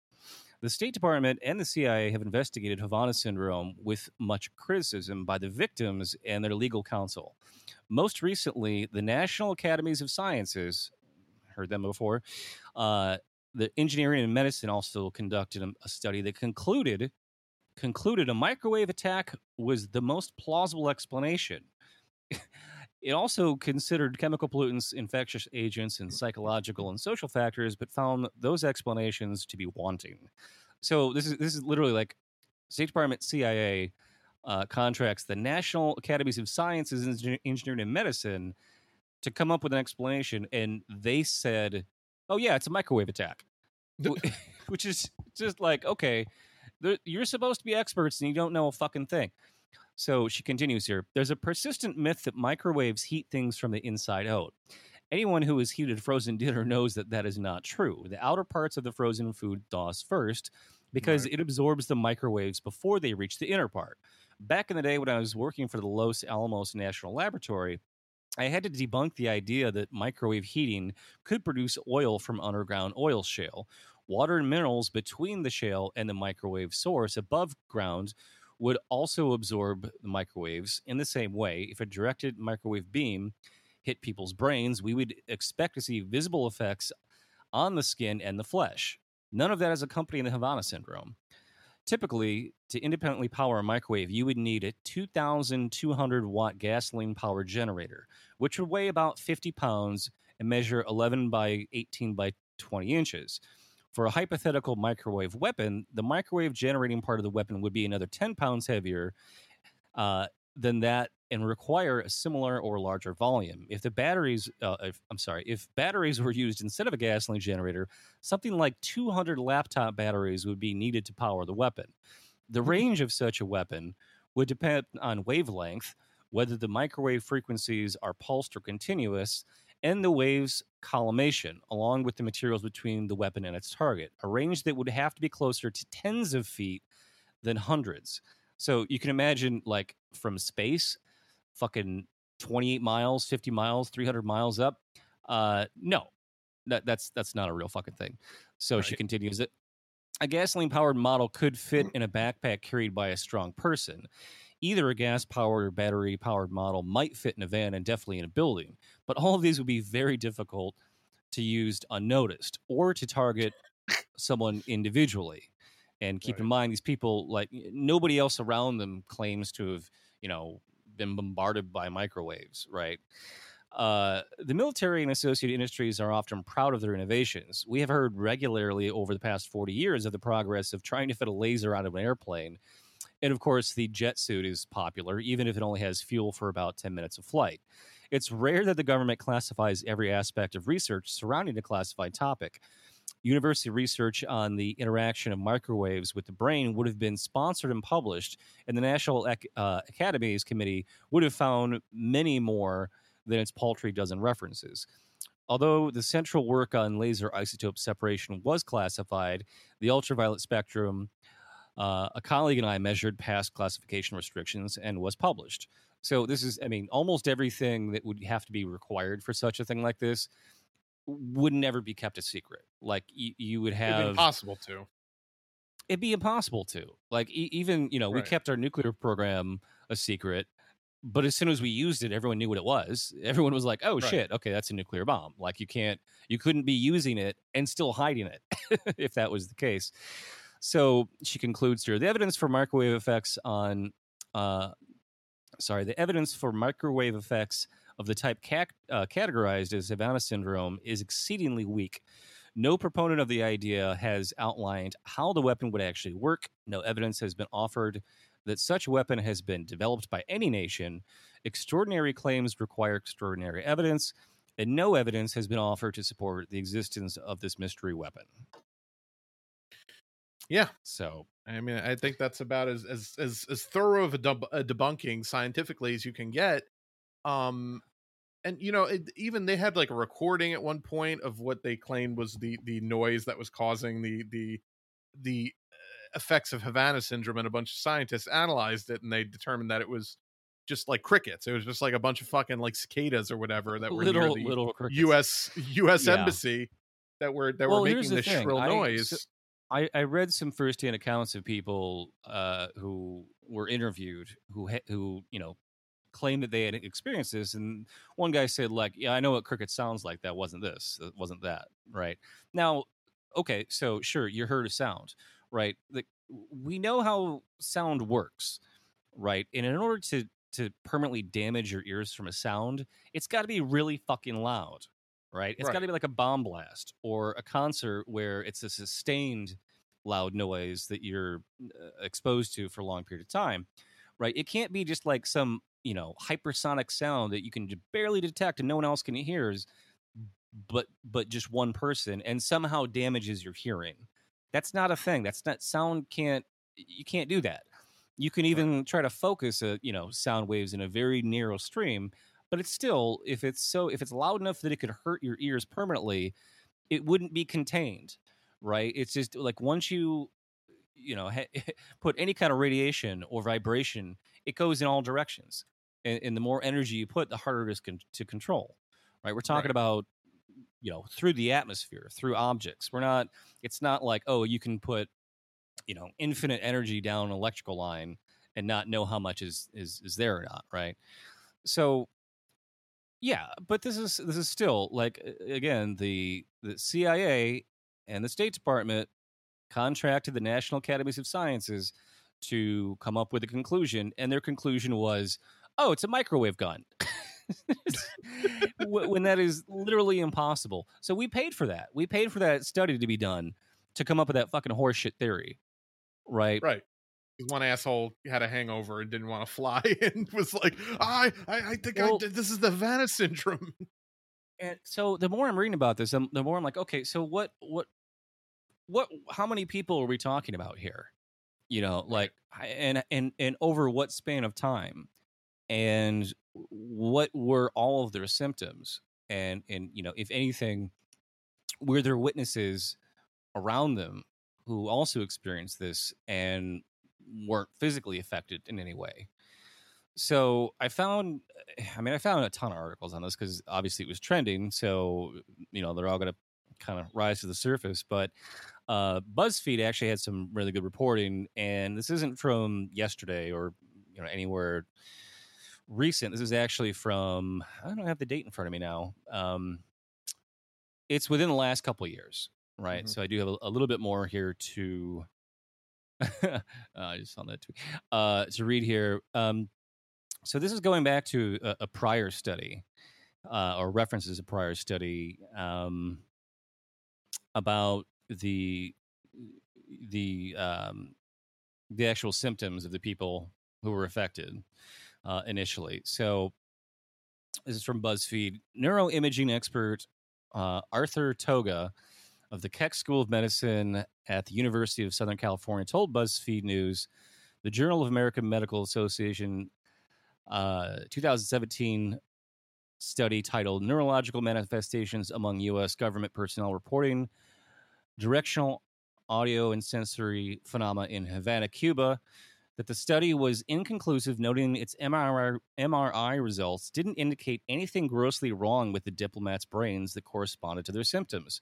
The State Department and the CIA have investigated Havana syndrome with much criticism by the victims and their legal counsel. Most recently, the National Academies of Sciences, heard them before, uh, the engineering and medicine also conducted a study that concluded concluded a microwave attack was the most plausible explanation. It also considered chemical pollutants, infectious agents, and psychological and social factors, but found those explanations to be wanting. So this is this is literally like State Department, CIA uh, contracts the National Academies of Sciences, Engineering, and Medicine to come up with an explanation, and they said, "Oh yeah, it's a microwave attack," which is just like okay, you're supposed to be experts and you don't know a fucking thing. So she continues here. There's a persistent myth that microwaves heat things from the inside out. Anyone who has heated frozen dinner knows that that is not true. The outer parts of the frozen food thaws first because right. it absorbs the microwaves before they reach the inner part. Back in the day when I was working for the Los Alamos National Laboratory, I had to debunk the idea that microwave heating could produce oil from underground oil shale. Water and minerals between the shale and the microwave source above ground would also absorb the microwaves in the same way. If a directed microwave beam hit people's brains, we would expect to see visible effects on the skin and the flesh. None of that is accompanying the Havana syndrome. Typically, to independently power a microwave, you would need a 2,200 watt gasoline powered generator, which would weigh about 50 pounds and measure 11 by 18 by 20 inches. For a hypothetical microwave weapon, the microwave generating part of the weapon would be another 10 pounds heavier uh, than that and require a similar or larger volume. If the batteries, uh, if, I'm sorry, if batteries were used instead of a gasoline generator, something like 200 laptop batteries would be needed to power the weapon. The mm-hmm. range of such a weapon would depend on wavelength, whether the microwave frequencies are pulsed or continuous, and the wave's collimation, along with the materials between the weapon and its target, a range that would have to be closer to tens of feet than hundreds. So you can imagine, like from space, fucking 28 miles, 50 miles, 300 miles up. Uh, no, that, that's that's not a real fucking thing. So right. she continues it. A gasoline powered model could fit in a backpack carried by a strong person. Either a gas powered or battery powered model might fit in a van and definitely in a building, but all of these would be very difficult to use unnoticed or to target someone individually. And keep right. in mind, these people, like nobody else around them, claims to have, you know, been bombarded by microwaves, right? Uh, the military and associated industries are often proud of their innovations. We have heard regularly over the past 40 years of the progress of trying to fit a laser out of an airplane and of course, the jet suit is popular, even if it only has fuel for about 10 minutes of flight. It's rare that the government classifies every aspect of research surrounding a classified topic. University research on the interaction of microwaves with the brain would have been sponsored and published, and the National Ac- uh, Academies Committee would have found many more than its paltry dozen references. Although the central work on laser isotope separation was classified, the ultraviolet spectrum uh, a colleague and I measured past classification restrictions and was published. So this is, I mean, almost everything that would have to be required for such a thing like this would never be kept a secret. Like y- you would have It'd impossible to. It'd be impossible to. Like e- even you know right. we kept our nuclear program a secret, but as soon as we used it, everyone knew what it was. Everyone was like, "Oh right. shit, okay, that's a nuclear bomb." Like you can't, you couldn't be using it and still hiding it if that was the case. So she concludes here the evidence for microwave effects on, uh, sorry, the evidence for microwave effects of the type uh, categorized as Havana syndrome is exceedingly weak. No proponent of the idea has outlined how the weapon would actually work. No evidence has been offered that such weapon has been developed by any nation. Extraordinary claims require extraordinary evidence, and no evidence has been offered to support the existence of this mystery weapon. Yeah. So I mean, I think that's about as as as, as thorough of a, deb- a debunking scientifically as you can get. Um, and you know, it, even they had like a recording at one point of what they claimed was the the noise that was causing the the the uh, effects of Havana syndrome, and a bunch of scientists analyzed it, and they determined that it was just like crickets. It was just like a bunch of fucking like cicadas or whatever that were little near the little crickets. U.S. U.S. Yeah. embassy that were that Well, were making this thing. shrill I- noise. I, I read some firsthand accounts of people uh, who were interviewed who who you know claimed that they had experienced this, and one guy said like, "Yeah, I know what cricket sounds like. That wasn't this. That wasn't that." Right now, okay, so sure, you heard a sound, right? Like we know how sound works, right? And in order to to permanently damage your ears from a sound, it's got to be really fucking loud, right? It's got to be like a bomb blast or a concert where it's a sustained loud noise that you're uh, exposed to for a long period of time, right? It can't be just like some, you know, hypersonic sound that you can barely detect and no one else can hear, but but just one person and somehow damages your hearing. That's not a thing. That's not sound can't you can't do that. You can even try to focus a, you know, sound waves in a very narrow stream, but it's still if it's so if it's loud enough that it could hurt your ears permanently, it wouldn't be contained, right? It's just like once you you know ha- put any kind of radiation or vibration, it goes in all directions, and, and the more energy you put, the harder it is con- to control, right? We're talking Right. about you know through the atmosphere, through objects. We're not. It's not like oh you can put you know infinite energy down an electrical line and not know how much is is is there or not, right? So yeah, but this is this is still like again the the CIA and the State Department contracted the National Academies of Sciences to come up with a conclusion, and their conclusion was, "Oh, it's a microwave gun." When that is literally impossible. So we paid for that. We paid for that study to be done to come up with that fucking horseshit theory, right? Right. One asshole had a hangover and didn't want to fly and was like, I, I, I think I Well- did. This is the Vanna syndrome. And so the more I'm reading about this, um, the more I'm like, okay, so what, what, what? How many people are we talking about here? You know, like, and and and over what span of time, and what were all of their symptoms, and and you know, if anything, were there witnesses around them who also experienced this and weren't physically affected in any way? So I found, I mean, I found a ton of articles on this because obviously it was trending. So you know they're all going to kind of rise to the surface. But uh, BuzzFeed actually had some really good reporting, and this isn't from yesterday or you know anywhere recent. This is actually from I don't have the date in front of me now. Um, it's within the last couple of years, right? Mhm. So I do have a, a little bit more here to. uh, I just saw that tweet uh, to read here. Um, so this is going back to a, a prior study, uh, or references a prior study um, about the the um, the actual symptoms of the people who were affected uh, initially. So this is from BuzzFeed. Neuroimaging expert uh, Arthur Toga of the Keck School of Medicine at the University of Southern California told BuzzFeed News the Journal of American Medical Association uh, 2017 study titled Neurological Manifestations Among U.S. Government Personnel Reporting Directional Audio and Sensory Phenomena in Havana, Cuba, that the study was inconclusive, noting its MRI, MRI results didn't indicate anything grossly wrong with the diplomats' brains that corresponded to their symptoms.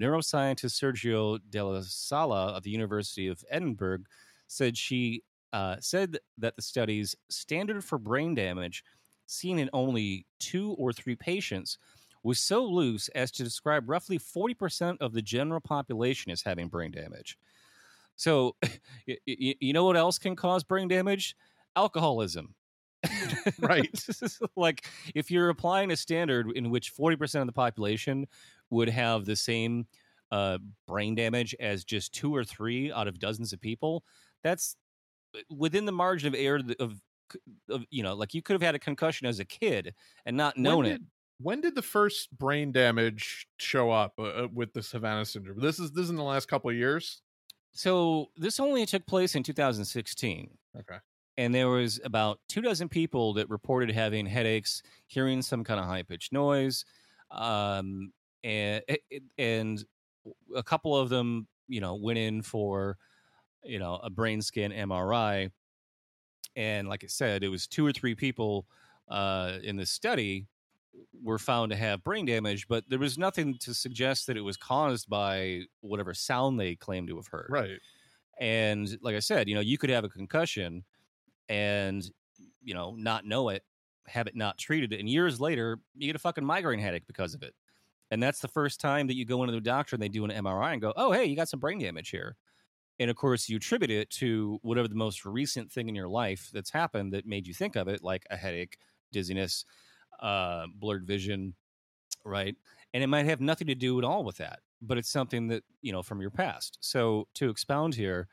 Neuroscientist Sergio Della Sala of the University of Edinburgh said she uh, said that the study's standard for brain damage seen in only two or three patients was so loose as to describe roughly 40% of the general population as having brain damage. So, y- y- you know what else can cause brain damage? Alcoholism. Right. like, if you're applying a standard in which 40% of the population would have the same uh, brain damage as just two or three out of dozens of people, that's uh, within the margin of error of, of you know, like you could have had a concussion as a kid and not known did, it. When did the first brain damage show up uh, uh, with this Havana syndrome? This is this is in the last couple of years. So this only took place in 2016. Okay. And there was about two dozen people that reported having headaches, hearing some kind of high pitched noise, um, and and a couple of them, you know, went in for, you know, a brain scan MRI. And like I said, it was two or three people uh, in the study were found to have brain damage, but there was nothing to suggest that it was caused by whatever sound they claimed to have heard. Right. And like I said, you know, you could have a concussion and, you know, not know it, have it not treated, and years later, you get a fucking migraine headache because of it. And that's the first time that you go into the doctor and they do an MRI and go, oh, hey, you got some brain damage here. And of course, you attribute it to whatever the most recent thing in your life that's happened that made you think of it, like a headache, dizziness, uh, blurred vision, right? And it might have nothing to do at all with that, but it's something that, you know, from your past. So to expound here,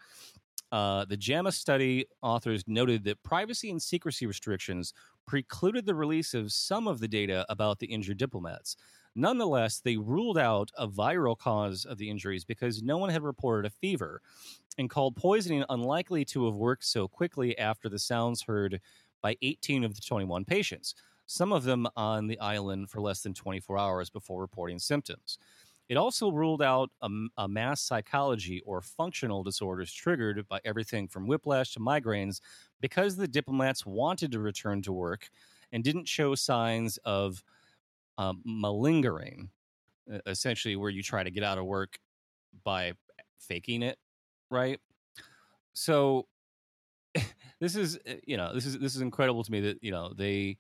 uh, the JAMA study authors noted that privacy and secrecy restrictions precluded the release of some of the data about the injured diplomats. Nonetheless, they ruled out a viral cause of the injuries because no one had reported a fever and called poisoning unlikely to have worked so quickly after the sounds heard by 18 of the 21 patients some of them on the island for less than 24 hours before reporting symptoms. It also ruled out a, a, mass psychology or functional disorders triggered by everything from whiplash to migraines because the diplomats wanted to return to work and didn't show signs of um, malingering, essentially, where you try to get out of work by faking it, right? So this is eh, you know this is this is incredible to me that you know they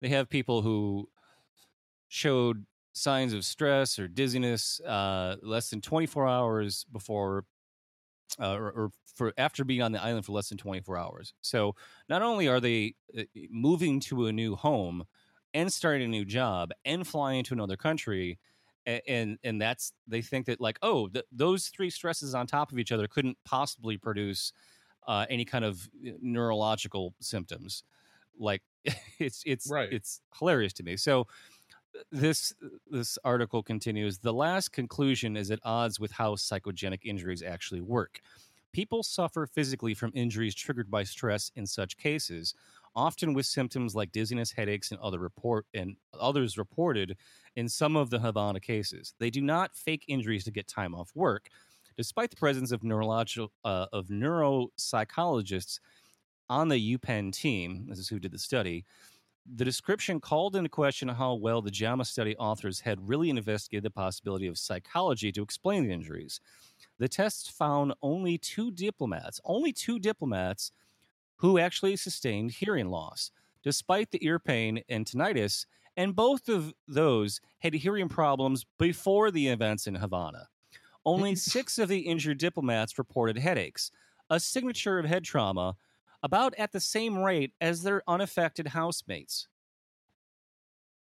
they have people who showed signs of stress or dizziness uh, less than 24 hours before uh, or, or, for after being on the island for less than 24 hours. So not only are they uh, moving to a new home and starting a new job and flying to another country and and that's they think that like oh th- those three stresses on top of each other couldn't possibly produce uh, any kind of uh, neurological symptoms like it's it's right. it's hilarious to me. So this this article continues. The last conclusion is at odds with how psychogenic injuries actually work. People suffer physically from injuries triggered by stress in such cases, often with symptoms like dizziness, headaches, and other report and others reported in some of the Havana cases. They do not fake injuries to get time off work, despite the presence of neurological uh, of neuropsychologists on the UPenn team, this is who did the study, the description called into question how well the JAMA study authors had really investigated the possibility of psychology to explain the injuries. The tests found only two diplomats, only two diplomats who actually sustained hearing loss, despite the ear pain and tinnitus, and both of those had hearing problems before the events in Havana. Only six of the injured diplomats reported headaches, a signature of head trauma about at the same rate as their unaffected housemates.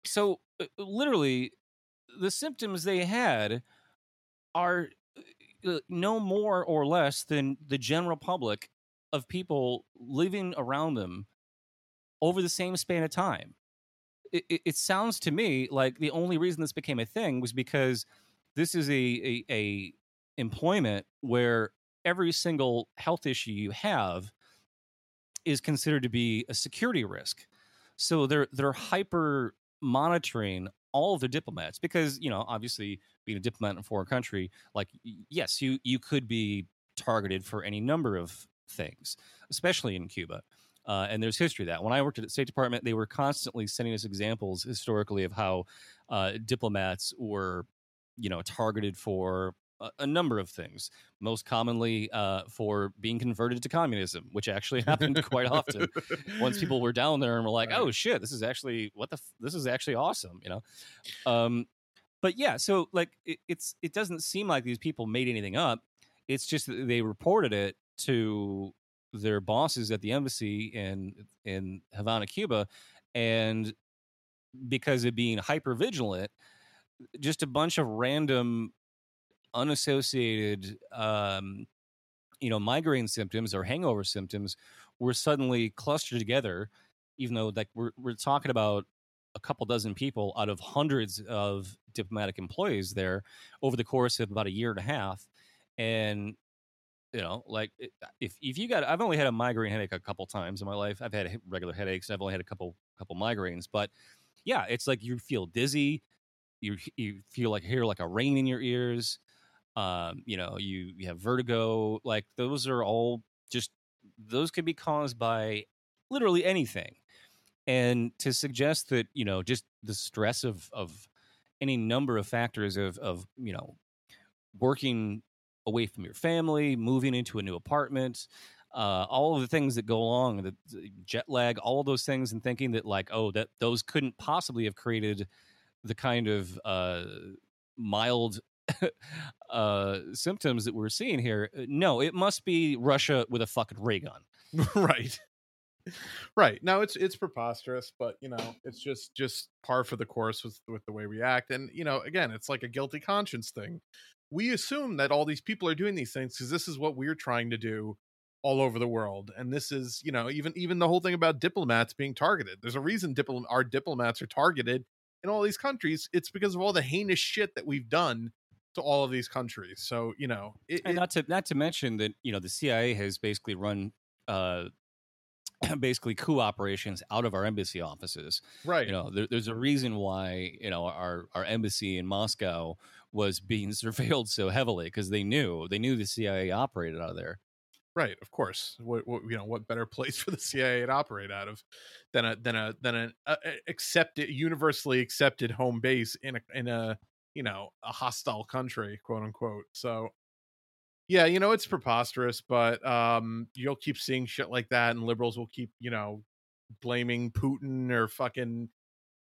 So, uh, literally, the symptoms they had are uh, uh, no more or less than the general public of people living around them over the same span of time. It, it, it, sounds to me like the only reason this became a thing was because this is a, a, a employment where every single health issue you have is considered to be a security risk. So they're they're hyper monitoring all of the diplomats because you know obviously being a diplomat in a foreign country, like yes, you you could be targeted for any number of things, especially in Cuba. Uh, and there's history of that. When I worked at the State Department, they were constantly sending us examples historically of how uh, diplomats were, you know, targeted for a, a number of things, most commonly uh, for being converted to communism, which actually happened quite often. Once people were down there and were like, "Oh shit, this is actually what the f- this is actually awesome," you know. Um, but yeah, so like it, it's it doesn't seem like these people made anything up. It's just that they reported it to their bosses at the embassy in in Havana, Cuba, and because of being hyper vigilant, just a bunch of random unassociated, um, you know, migraine symptoms or hangover symptoms were suddenly clustered together, even though like we're we're talking about a couple dozen people out of hundreds of diplomatic employees there over the course of about a year and a half, and you know, like if if you got, I've only had a migraine headache a couple times in my life. I've had regular headaches. I've only had a couple couple migraines, but yeah, it's like you feel dizzy, you you feel like hear like a rain in your ears. Um, you know, you you have vertigo. Like those are all just those can be caused by literally anything. And to suggest that you know just the stress of of any number of factors of of you know working away from your family, moving into a new apartment, uh, all of the things that go along, the, the, jet lag, all of those things, and thinking that like, oh, that those couldn't possibly have created the kind of uh, mild uh, symptoms that we're seeing here. Uh, no, it must be Russia with a fucking ray gun. right. Right. Now it's it's preposterous, but you know, it's just just par for the course with with the way we act. And you know, again, it's like a guilty conscience thing. We assume that all these people are doing these things because this is what we're trying to do all over the world and this is you know even even the whole thing about diplomats being targeted. There's a reason dipl- our diplomats are targeted in all these countries. It's because of all the heinous shit that we've done to all of these countries. So you know it, and not to not to mention that you know the cia has basically run uh basically coup operations out of our embassy offices. Right. you know there, there's a reason why you know our our embassy in moscow was being surveilled so heavily because they knew they knew the cia operated out of there Right, of course. What, what, you know, what better place for the CIA to operate out of than a than a than an uh, accepted, universally accepted home base in a in a you know a hostile country, quote unquote. So, yeah, you know, it's preposterous, but um, you'll keep seeing shit like that, and liberals will keep you know blaming Putin or fucking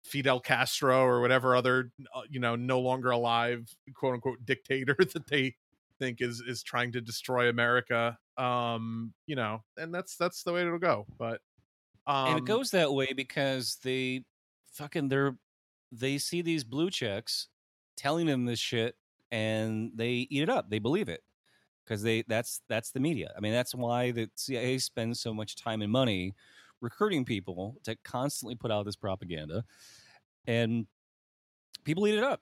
Fidel Castro or whatever other uh, you know no longer alive quote unquote dictator that they think is is trying to destroy America. Um, you know, and that's that's the way it'll go. But um, and it um goes that way because they fucking they're they see these blue checks telling them this shit and they eat it up. They believe it because they that's that's the media. I mean, that's why the CIA spends so much time and money recruiting people to constantly put out this propaganda, and people eat it up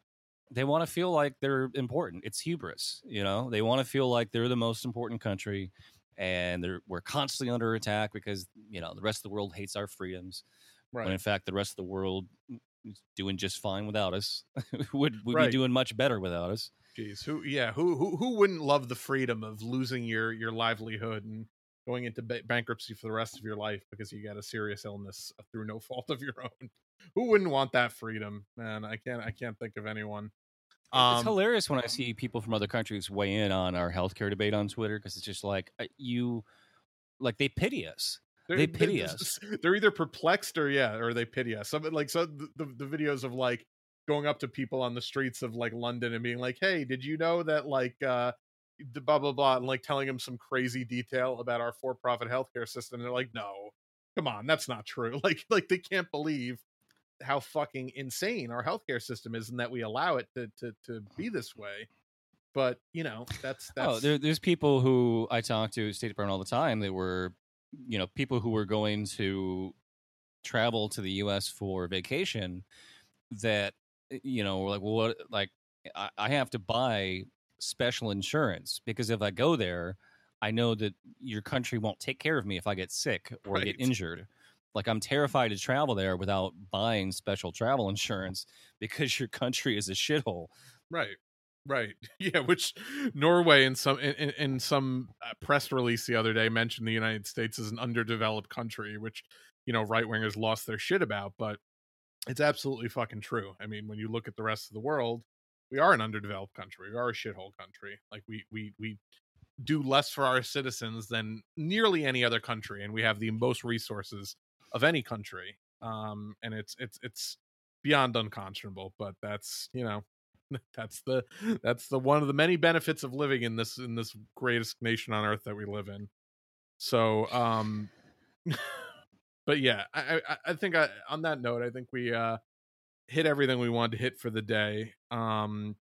they want to feel like they're important. It's hubris, you know. They want to feel like they're the most important country, and they're we're constantly under attack because you know the rest of the world hates our freedoms. Right. When in fact, the rest of the world is doing just fine without us. would would right. be doing much better without us. Jeez, who yeah, who who who wouldn't love the freedom of losing your your livelihood and going into ba- bankruptcy for the rest of your life because you got a serious illness through no fault of your own? Who wouldn't want that freedom, man? I can't I can't think of anyone. Um, it's hilarious when I see people from other countries weigh in on our healthcare debate on Twitter because it's just like uh, you, like they pity us. They pity they're, us. They're either perplexed or yeah, or they pity us. Some like so the, the videos of like going up to people on the streets of like London and being like, "Hey, did you know that like uh blah blah blah," and like telling them some crazy detail about our for-profit healthcare system. And they're like, "No, come on, that's not true." Like like they can't believe how fucking insane our healthcare system is and that we allow it to to to be this way but you know that's oh, that's oh there, there's people who i talk to state department all the time they were you know people who were going to travel to the us for vacation that eh, you know were like well what like I, I have to buy special insurance because if i go there i know that your country won't take care of me if i get sick or right. get injured like I'm terrified to travel there without buying special travel insurance because your country is a shithole. Right. Right. Yeah, which Norway in some in, in some uh, press release the other day mentioned the United States as an underdeveloped country, which you know right wingers lost their shit about, but it's absolutely fucking true. I mean, when you look at the rest of the world, we are an underdeveloped country. We are a shithole country. Like we we we do less for our citizens than nearly any other country, and we have the most resources of any country. Um, and it's it's it's beyond unconscionable, but that's you know that's the that's the one of the many benefits of living in this in this greatest nation on earth that we live in. So um but yeah, I I, I think I, on that note, I think we uh hit everything we wanted to hit for the day. Um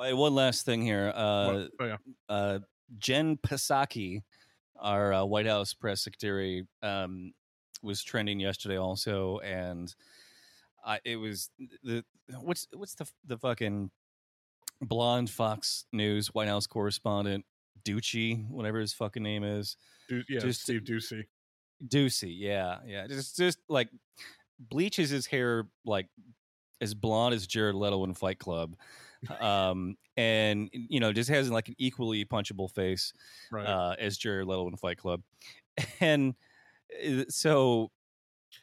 Right, one last thing here. Uh, oh, yeah. uh, Jen Psaki, our uh, White House press secretary, um, was trending yesterday also, and it was the what's what's the the fucking blonde Fox News White House correspondent Doocy, whatever his fucking name is. Du- yeah, just Steve Doocy. Doocy, yeah, yeah. Just just like bleaches his hair like as blonde as Jared Leto in Fight Club. um and you know just has like an equally punchable face right. uh as Jared Leto in Fight Club. And uh, so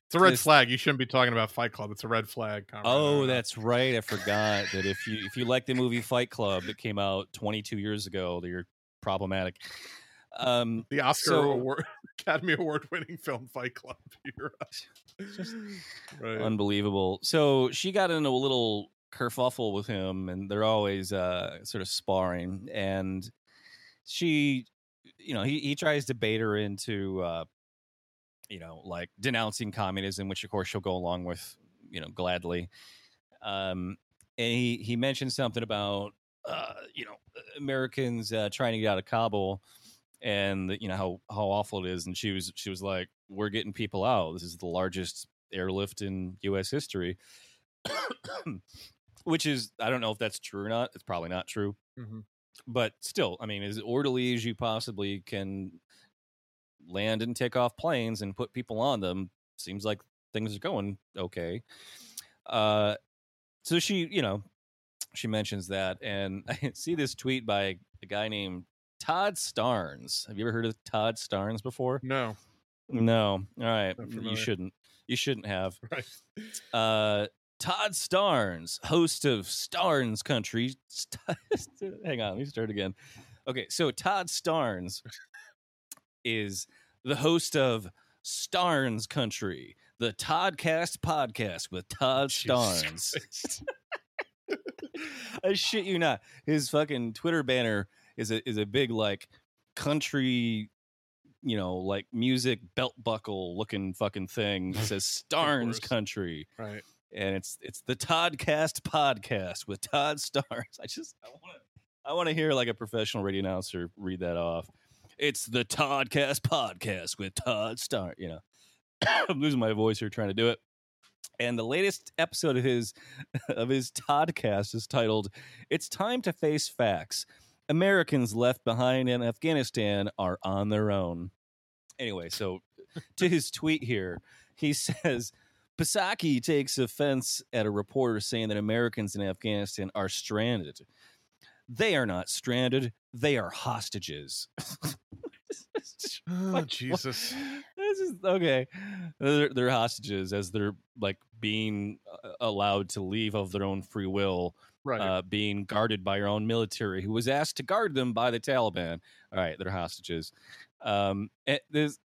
it's a red this, flag. You shouldn't be talking about Fight Club. It's a red flag. Oh, that's right. I forgot that if you if you like the movie Fight Club that came out 22 years ago, that you're problematic. Um, the Oscar so, award, Academy Award winning film Fight Club. just right. unbelievable. So she got into a little kerfuffle with him, and they're always uh, sort of sparring. And she, you know, he he tries to bait her into uh, you know, like denouncing communism, which of course she'll go along with, you know, gladly. Um, and he he mentioned something about uh, you know Americans uh, trying to get out of Kabul, and you know how how awful it is. And she was she was like, "We're getting people out. This is the largest airlift in U.S. history." Which is I don't know if that's true or not. It's probably not true. Mm-hmm. But still, I mean, as orderly as you possibly can land and take off planes and put people on them. Seems like things are going okay. Uh, so she, you know, she mentions that, and I see this tweet by a guy named Todd Starnes. Have you ever heard of Todd Starnes before? No. No. All right. You shouldn't. You shouldn't have. Right. Uh, Todd Starnes, host of Starnes Country. Hang on, let me start again. Okay, so Todd Starnes is the host of Starnes Country, the Toddcast podcast with Todd Starnes. I shit you not. His fucking Twitter banner is a is a big like country, you know, like music belt buckle looking fucking thing. It says Starnes Country. Right. And it's it's the Toddcast podcast with Todd Starnes. I just I want to I want to hear like a professional radio announcer read that off. It's the Toddcast podcast with Todd Star. You know, I'm losing my voice here trying to do it. And the latest episode of his of his Toddcast is titled "It's Time to Face Facts." Americans left behind in Afghanistan are on their own. Anyway, so to his tweet here, he says Psaki takes offense at a reporter saying that Americans in Afghanistan are stranded. They are not stranded, they are hostages. oh, like, Jesus. This is okay. They're, they're, hostages as they're like being uh, allowed to leave of their own free will, right. uh, being guarded by your own military, who was asked to guard them by the Taliban. All right, they're hostages. Um, this,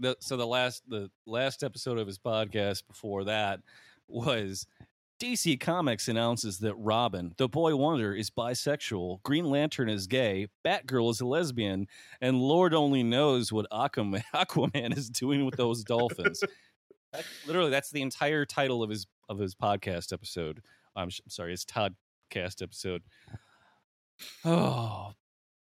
the, so the last the last episode of his podcast before that was DC Comics announces that Robin, the boy wonder, is bisexual, Green Lantern is gay, Batgirl is a lesbian, and Lord only knows what Aquaman, Aquaman is doing with those dolphins. Literally, that's the entire title of his of his podcast episode. I'm, sorry, his Toddcast episode. Oh,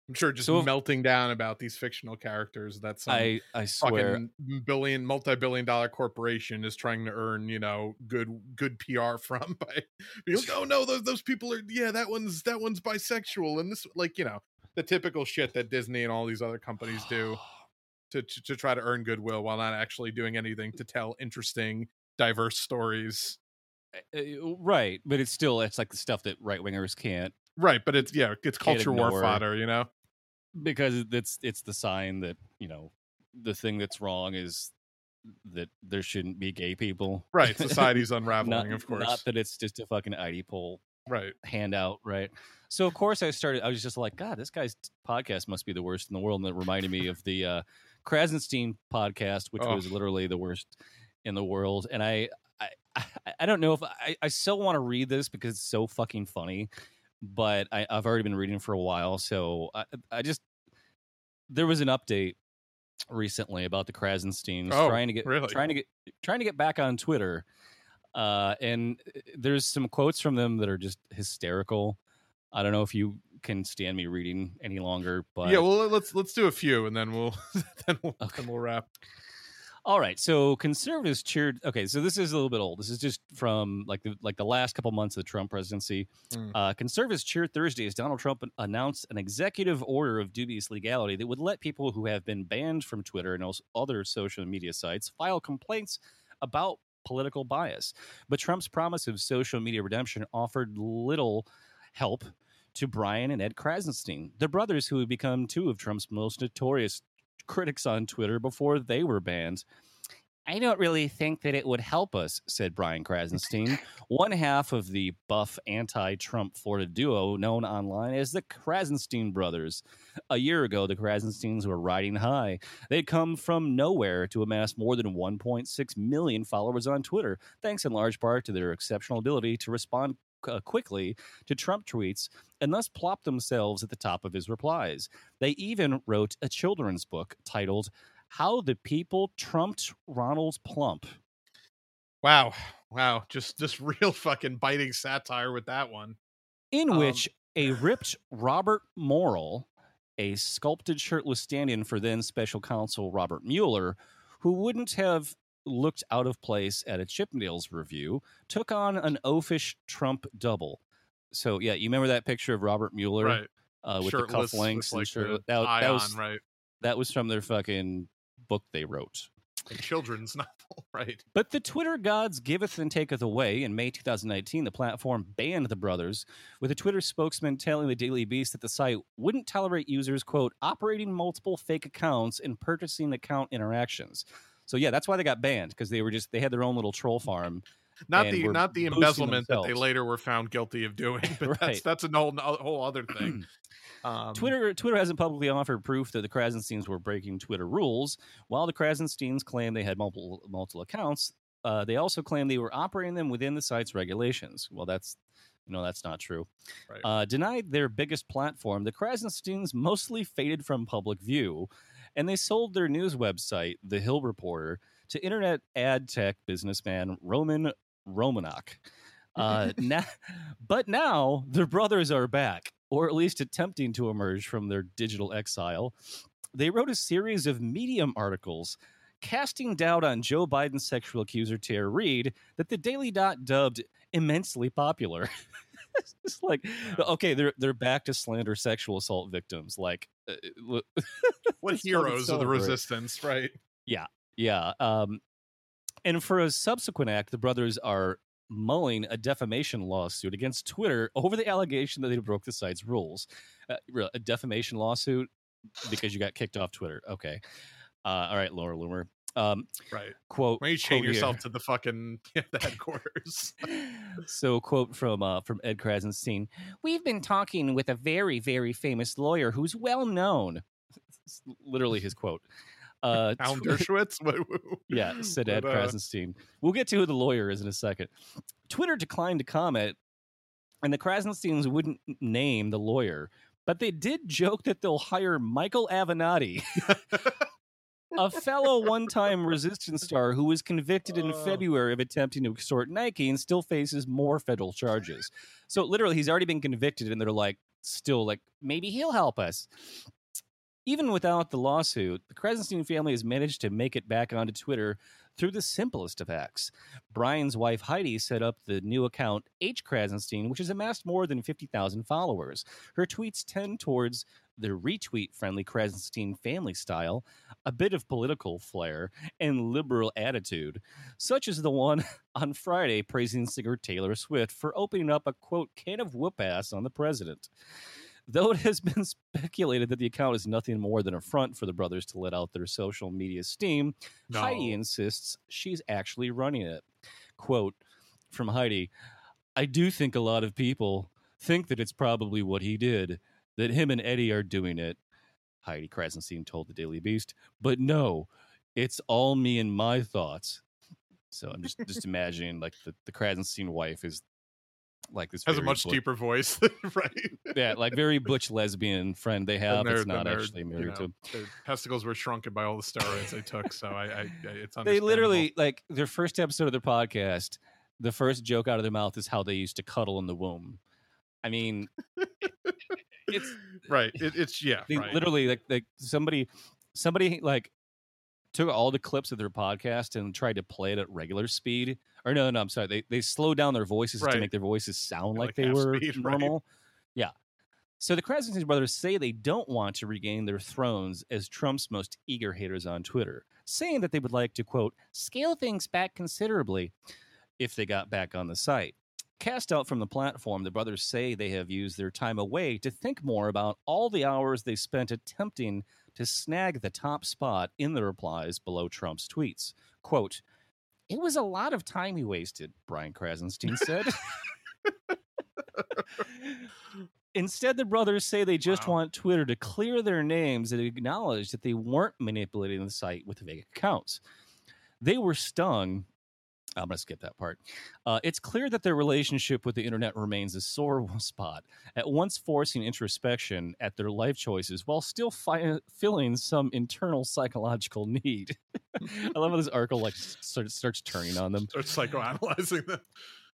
I'm sure just so melting down about these fictional characters that some I, I swear billion multi-billion dollar corporation is trying to earn, you know, good good PR from by being like, oh no, those those people are yeah, that one's that one's bisexual and this like, you know, the typical shit that Disney and all these other companies do to, to, to try to earn goodwill while not actually doing anything to tell interesting, diverse stories. Eh, eh, right, but it's still it's like the stuff that right wingers can't Right, but it's yeah, it's culture war fodder, you know. Because it's it's the sign that you know the thing that's wrong is that there shouldn't be gay people. Right, society's unraveling, not, of course. Not that it's just a fucking ID poll, right? Handout, right? So of course I started. I was just like, God, this guy's podcast must be the worst in the world, and it reminded me of the uh, Krassenstein podcast, which oh. was literally the worst in the world. And I, I, I don't know if I, I still want to read this because it's so fucking funny but I, have already been reading for a while, so I, I, just there was an update recently about the Krassensteins oh, trying to get really? trying to get trying to get back on Twitter, uh, and uh, there's some quotes from them that are just hysterical. I don't know if you can stand me reading any longer, but yeah, well let's let's do a few and then we'll then we'll Okay. then we'll wrap. All right, so conservatives cheered. Okay, so this is a little bit old. This is just from like the like the last couple months of the Trump presidency. Mm. Uh, conservatives cheered Thursday as Donald Trump announced an executive order of dubious legality that would let people who have been banned from Twitter and also other social media sites file complaints about political bias. But Trump's promise of social media redemption offered little help to Brian and Ed Krassenstein, the brothers who have become two of Trump's most notorious critics on Twitter before they were banned. I don't really think that it would help us, said Brian Krassenstein, one half of the buff anti Trump Florida duo known online as the Krassenstein brothers. A year ago, the Krassensteins were riding high. They'd come from nowhere to amass more than 1.6 million followers on Twitter, thanks in large part to their exceptional ability to respond uh, quickly to Trump tweets and thus plop themselves at the top of his replies. They even wrote a children's book titled How the People Trumped Ronald Plump. Wow. Wow. Just just real fucking biting satire with that one. in Um, which a ripped Robert Morrill, a sculpted shirtless stand-in for then special counsel Robert Mueller, who wouldn't have looked out of place at a Chippendales revue, took on an oafish Trump double. So yeah, you remember that picture of Robert Mueller Right. uh, with Shirtless the cufflinks with, and shirt? That, that was right. that was from their fucking book they wrote. A children's novel, right. But the Twitter gods giveth and taketh away. In May 2019, the platform banned the brothers, with a Twitter spokesman telling the Daily Beast that the site wouldn't tolerate users, quote, operating multiple fake accounts and purchasing account interactions. So yeah, that's why they got banned because they were just they had their own little troll farm. Not the not the embezzlement that they later were found guilty of doing, but that's Right. that's a whole a whole other thing. Um, Twitter Twitter hasn't publicly offered proof that the Krassensteins were breaking Twitter rules. While the Krassensteins claim they had multiple multiple accounts, uh, they also claim they were operating them within the site's regulations. Well, that's you know that's not true. Right. Uh, denied their biggest platform, the Krassensteins mostly faded from public view, and they sold their news website, The Hill Reporter, to internet ad tech businessman Roman Romanok. Uh, now, but now the brothers are back, or at least attempting to emerge from their digital exile. They wrote a series of Medium articles casting doubt on Joe Biden's sexual accuser Tara Reade that the Daily Dot dubbed immensely popular. it's just like okay, they're they're back to slander sexual assault victims. Like, uh, what heroes of the resistance, right? Yeah. Yeah. Um, and for a subsequent act, the brothers are mulling a defamation lawsuit against Twitter over the allegation that they broke the site's rules. Uh, a defamation lawsuit because you got kicked off Twitter. Okay. Uh, all right, Laura Loomer. Um, Right. quote. Don't you chain quote here. yourself to the fucking the headquarters? so quote from uh, from Ed Krassenstein. We've been talking with a very very famous lawyer who's well known. It's literally his quote. Uh, Alan Dershowitz? Yeah, said Ed but, uh, Krassenstein. We'll get to who the lawyer is in a second. Twitter declined to comment, and the Krassensteins wouldn't name the lawyer, but they did joke that they'll hire Michael Avenatti, a fellow one-time resistance star who was convicted in Oh. February of attempting to extort Nike and still faces more federal charges. So literally, he's already been convicted, and they're like, still like, maybe he'll help us. Even without the lawsuit, the Krassenstein family has managed to make it back onto Twitter through the simplest of acts. Brian's wife Heidi set up the new account H Krassenstein, which has amassed more than 50,000 followers. Her tweets tend towards the retweet friendly Krassenstein family style, a bit of political flair, and liberal attitude, such as the one on Friday praising singer Taylor Swift for opening up a quote can of whoop ass on the president. Though it has been speculated that the account is nothing more than a front for the brothers to let out their social media steam, Heidi insists she's actually running it. Quote from Heidi I do think a lot of people think that it's probably what he did, that him and Eddie are doing it. Heidi Krassenstein told the Daily Beast, but no, it's all me and my thoughts. So I'm just just imagining like the, the Krassenstein wife is like this Has a much butch- deeper voice, right? yeah, like very butch lesbian friend they have. It's not actually you married know, to. Their testicles were shrunken by all the steroids they took, so I, I, I it's They literally like their first episode of their podcast. The first joke out of their mouth is how they used to cuddle in the womb, I mean, it's right. It, it's yeah. They right. literally like like somebody somebody like took all the clips of their podcast and tried to play it at regular speed. Or no, no, I'm sorry. They they slowed down their voices Right. to make their voices sound like, like they were speed, right. normal. Yeah. So the Krasinski brothers say they don't want to regain their thrones as Trump's most eager haters on Twitter, saying that they would like to quote scale things back considerably if they got back on the site. Cast out from the platform, the brothers say they have used their time away to think more about all the hours they spent attempting to snag the top spot in the replies below Trump's tweets. Quote, it was a lot of time he wasted, Brian Krassenstein said. Instead, the brothers say they just Wow. want Twitter to clear their names and acknowledge that they weren't manipulating the site with fake accounts. They were stung. I'm going to skip that part. Uh, it's clear that their relationship with the internet remains a sore spot, at once forcing introspection at their life choices while still fi- filling some internal psychological need. I love how this article like starts, starts turning on them starts psychoanalyzing them.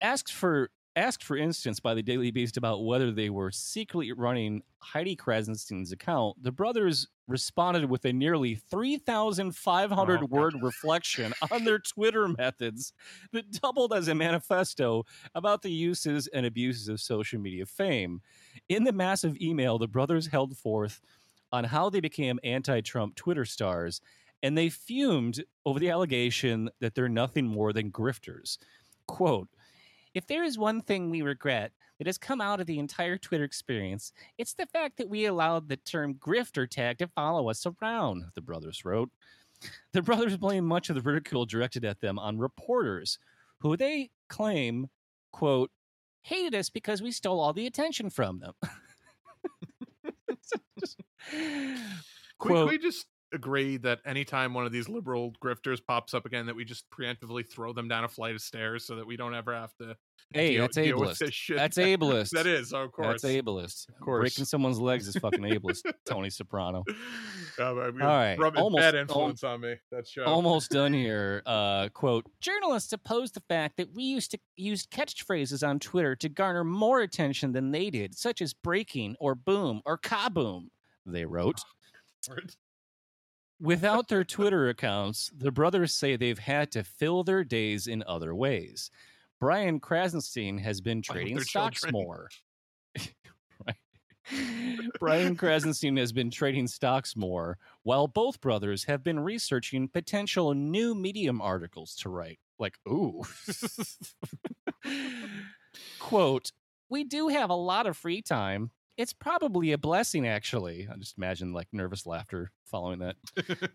asked for asked for instance by the Daily Beast about whether they were secretly running Heidi Krassenstein's account, the brothers responded with a nearly 3,500 Oh, word reflection on their Twitter methods that doubled as a manifesto about the uses and abuses of social media fame. In the massive email, the brothers held forth on how they became anti-Trump Twitter stars, and they fumed over the allegation that they're nothing more than grifters. Quote, if there is one thing we regret that has come out of the entire Twitter experience, it's the fact that we allowed the term grifter tag to follow us around, the brothers wrote. The brothers blame much of the ridicule directed at them on reporters who they claim, quote, hated us because we stole all the attention from them. Can quote, we just agree that anytime one of these liberal grifters pops up again, that we just preemptively throw them down a flight of stairs so that we don't ever have to hey, deal, that's deal with ableist. this shit? That's ableist. that is, of course. That's ableist. Of course. Breaking someone's legs is fucking ableist, Tony Soprano. Yeah, but we- All right, almost- bad influence on me. That show. almost done here. Uh, quote: Journalists oppose the fact that we used to use catchphrases on Twitter to garner more attention than they did, such as breaking or boom or kaboom. They wrote. Without their Twitter accounts, the brothers say they've had to fill their days in other ways. Brian Krassenstein has been trading stocks children. more. Brian Krassenstein has been trading stocks more, while both brothers have been researching potential new Medium articles to write. Like, ooh. Quote, we do have a lot of free time. It's probably a blessing, actually. I just imagine like nervous laughter following that.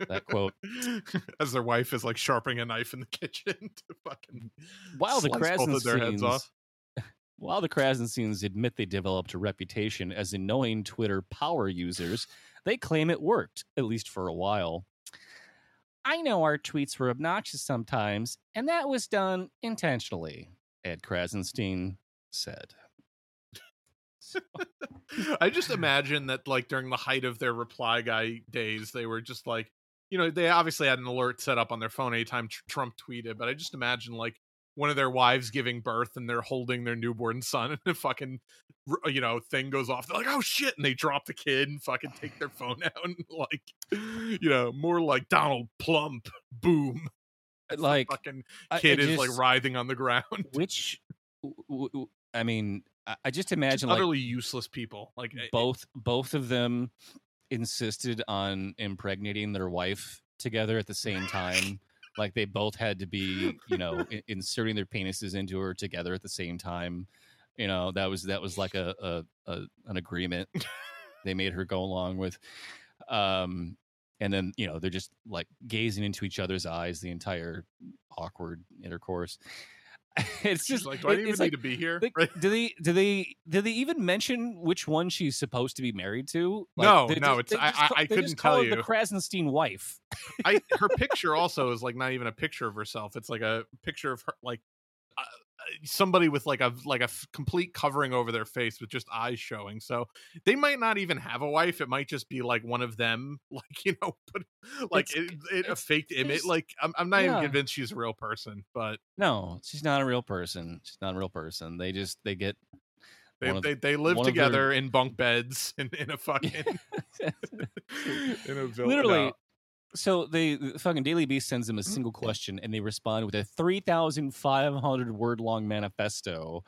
that quote. As their wife is like sharpening a knife in the kitchen to fucking While the of heads off. while the Krassensteins admit they developed a reputation as annoying Twitter power users, they claim it worked, at least for a while. I know our tweets were obnoxious sometimes, and that was done intentionally, Ed Krassenstein said. I just imagine that like during the height of their reply guy days, they were just like, you know, they obviously had an alert set up on their phone anytime tr- Trump tweeted, but I just imagine like one of their wives giving birth and they're holding their newborn son and a fucking you know thing goes off. They're like, oh shit, and they drop the kid and fucking take their phone out and like, you know, more like Donald Plump, boom, uh, Like, fucking I- I kid is like writhing on the ground. which, w- w- I mean, I- just Just imagine like utterly useless people. Like both both of them insisted on impregnating their wife together at the same time. Like they both had to be you know inserting their penises into her together at the same time. You know that was that was like a, a, a an agreement they made her go along with. Um and then you know they're just like gazing into each other's eyes the entire awkward intercourse it's She's just like, do I it- even need like, to be here? like, Right? do they do they did they even mention which one she's supposed to be married to? Like, No, no, just- it's- I- just I- I couldn't tell her The you. Krassenstein wife. I her picture also is like not even a picture of herself. It's like a picture of her like somebody with like a like a f- complete covering over their face with just eyes showing. So they might not even have a wife. It might just be like one of them, like you know, but like It's- it, it, a faked image. Like I'm, I'm not Yeah. even convinced she's a real person, but No, she's not a real person. She's not a real person. They just they get They of, they, they live together their... in bunk beds in, in a fucking in a villa. Literally, no. So they the fucking Daily Beast sends them a single question, and they respond with a three thousand five hundred word long manifesto,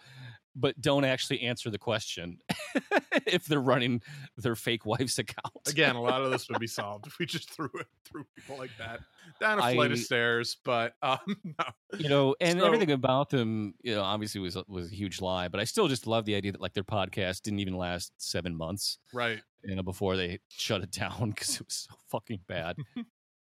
but don't actually answer the question if they're running their fake wife's account. Again, a lot of this would be solved if we just threw it through people like that down a flight of stairs. But um, no. you know, and so, everything about them, you know, obviously was was a huge lie. But I still just love the idea that like their podcast didn't even last seven months, right? You know, before they shut it down because it was so fucking bad.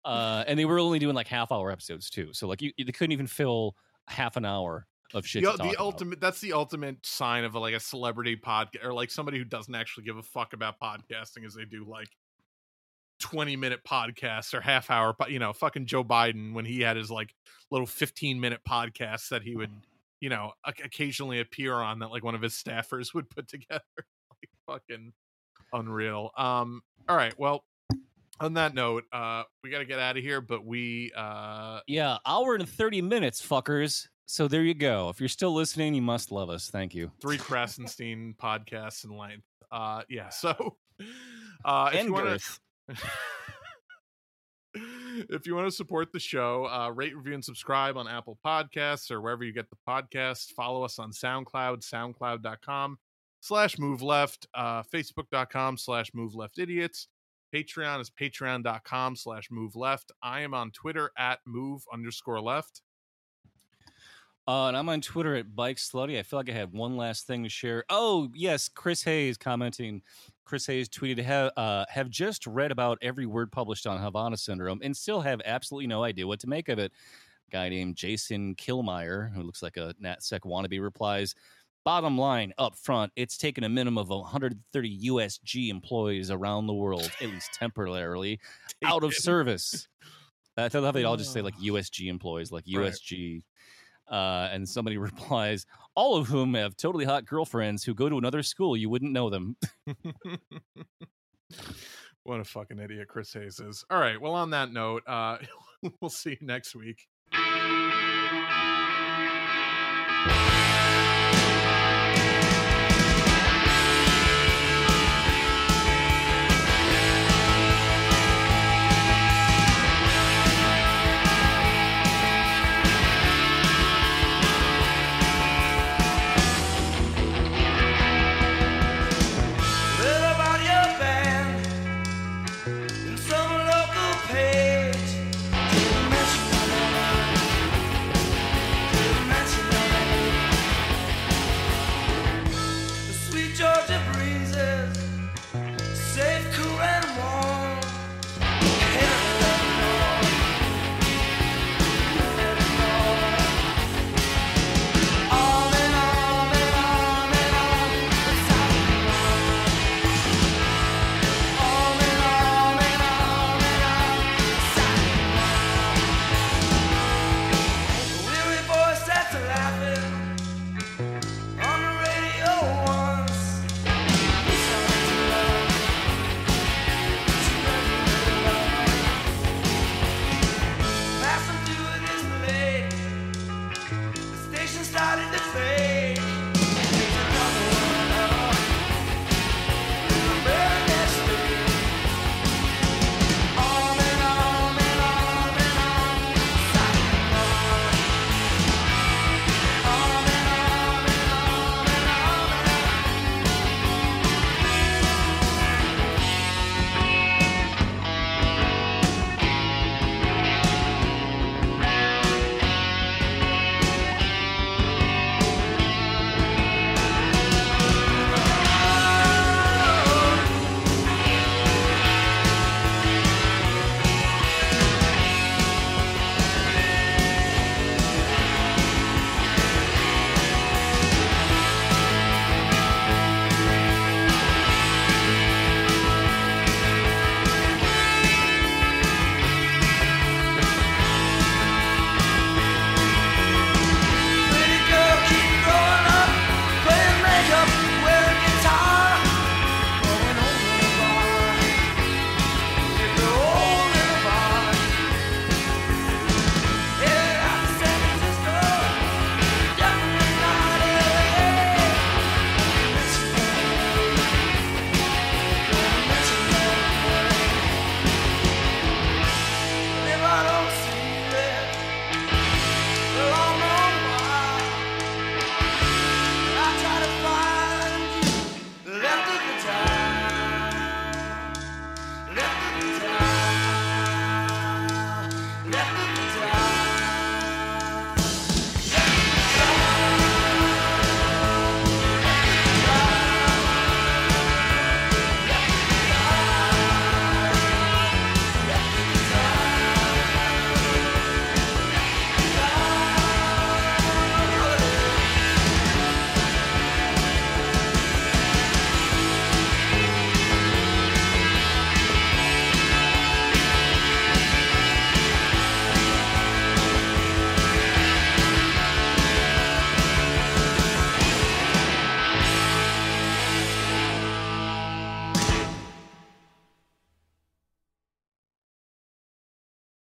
Uh, and they were only doing like half hour episodes too. So like you, they couldn't even fill half an hour of shit. The, the ultimate about. that's the ultimate sign of a, like a celebrity podcast or like somebody who doesn't actually give a fuck about podcasting as they do like 20 minute podcasts or half hour you know fucking Joe Biden when he had his like little 15 minute podcasts that he would you know occasionally appear on that like one of his staffers would put together like fucking unreal um all right well on that note, uh, we got to get out of here, but we, uh, yeah, hour and 30 minutes, fuckers. So there you go. If you're still listening, you must love us. Thank you. Three Krassenstein podcasts in length. Uh, yeah. So, uh, if you want to, if you want to support the show, uh, rate, review, and subscribe on Apple Podcasts or wherever you get the podcast. Follow us on SoundCloud, SoundCloud.com slash Move Left, uh, Facebook.com slash Move Left Idiots. Patreon is patreon.com slash move left. I am on Twitter at move underscore left. Uh, and I'm on Twitter at Bike Slutty. I feel like I have one last thing to share. Oh, yes, Chris Hayes commenting. Chris Hayes tweeted, have, uh, have just read about every word published on Havana syndrome and still have absolutely no idea what to make of it. A guy named Jason Killmeyer, who looks like a NatSec wannabe, replies, Bottom line up front, it's taken a minimum of 130 USG employees around the world, at least temporarily, out of service. I thought how they all just say like USG employees, like USG. Right. Uh, and somebody replies, all of whom have totally hot girlfriends who go to another school. You wouldn't know them. what a fucking idiot Chris Hayes is. All right. Well, on that note, uh, we'll see you next week.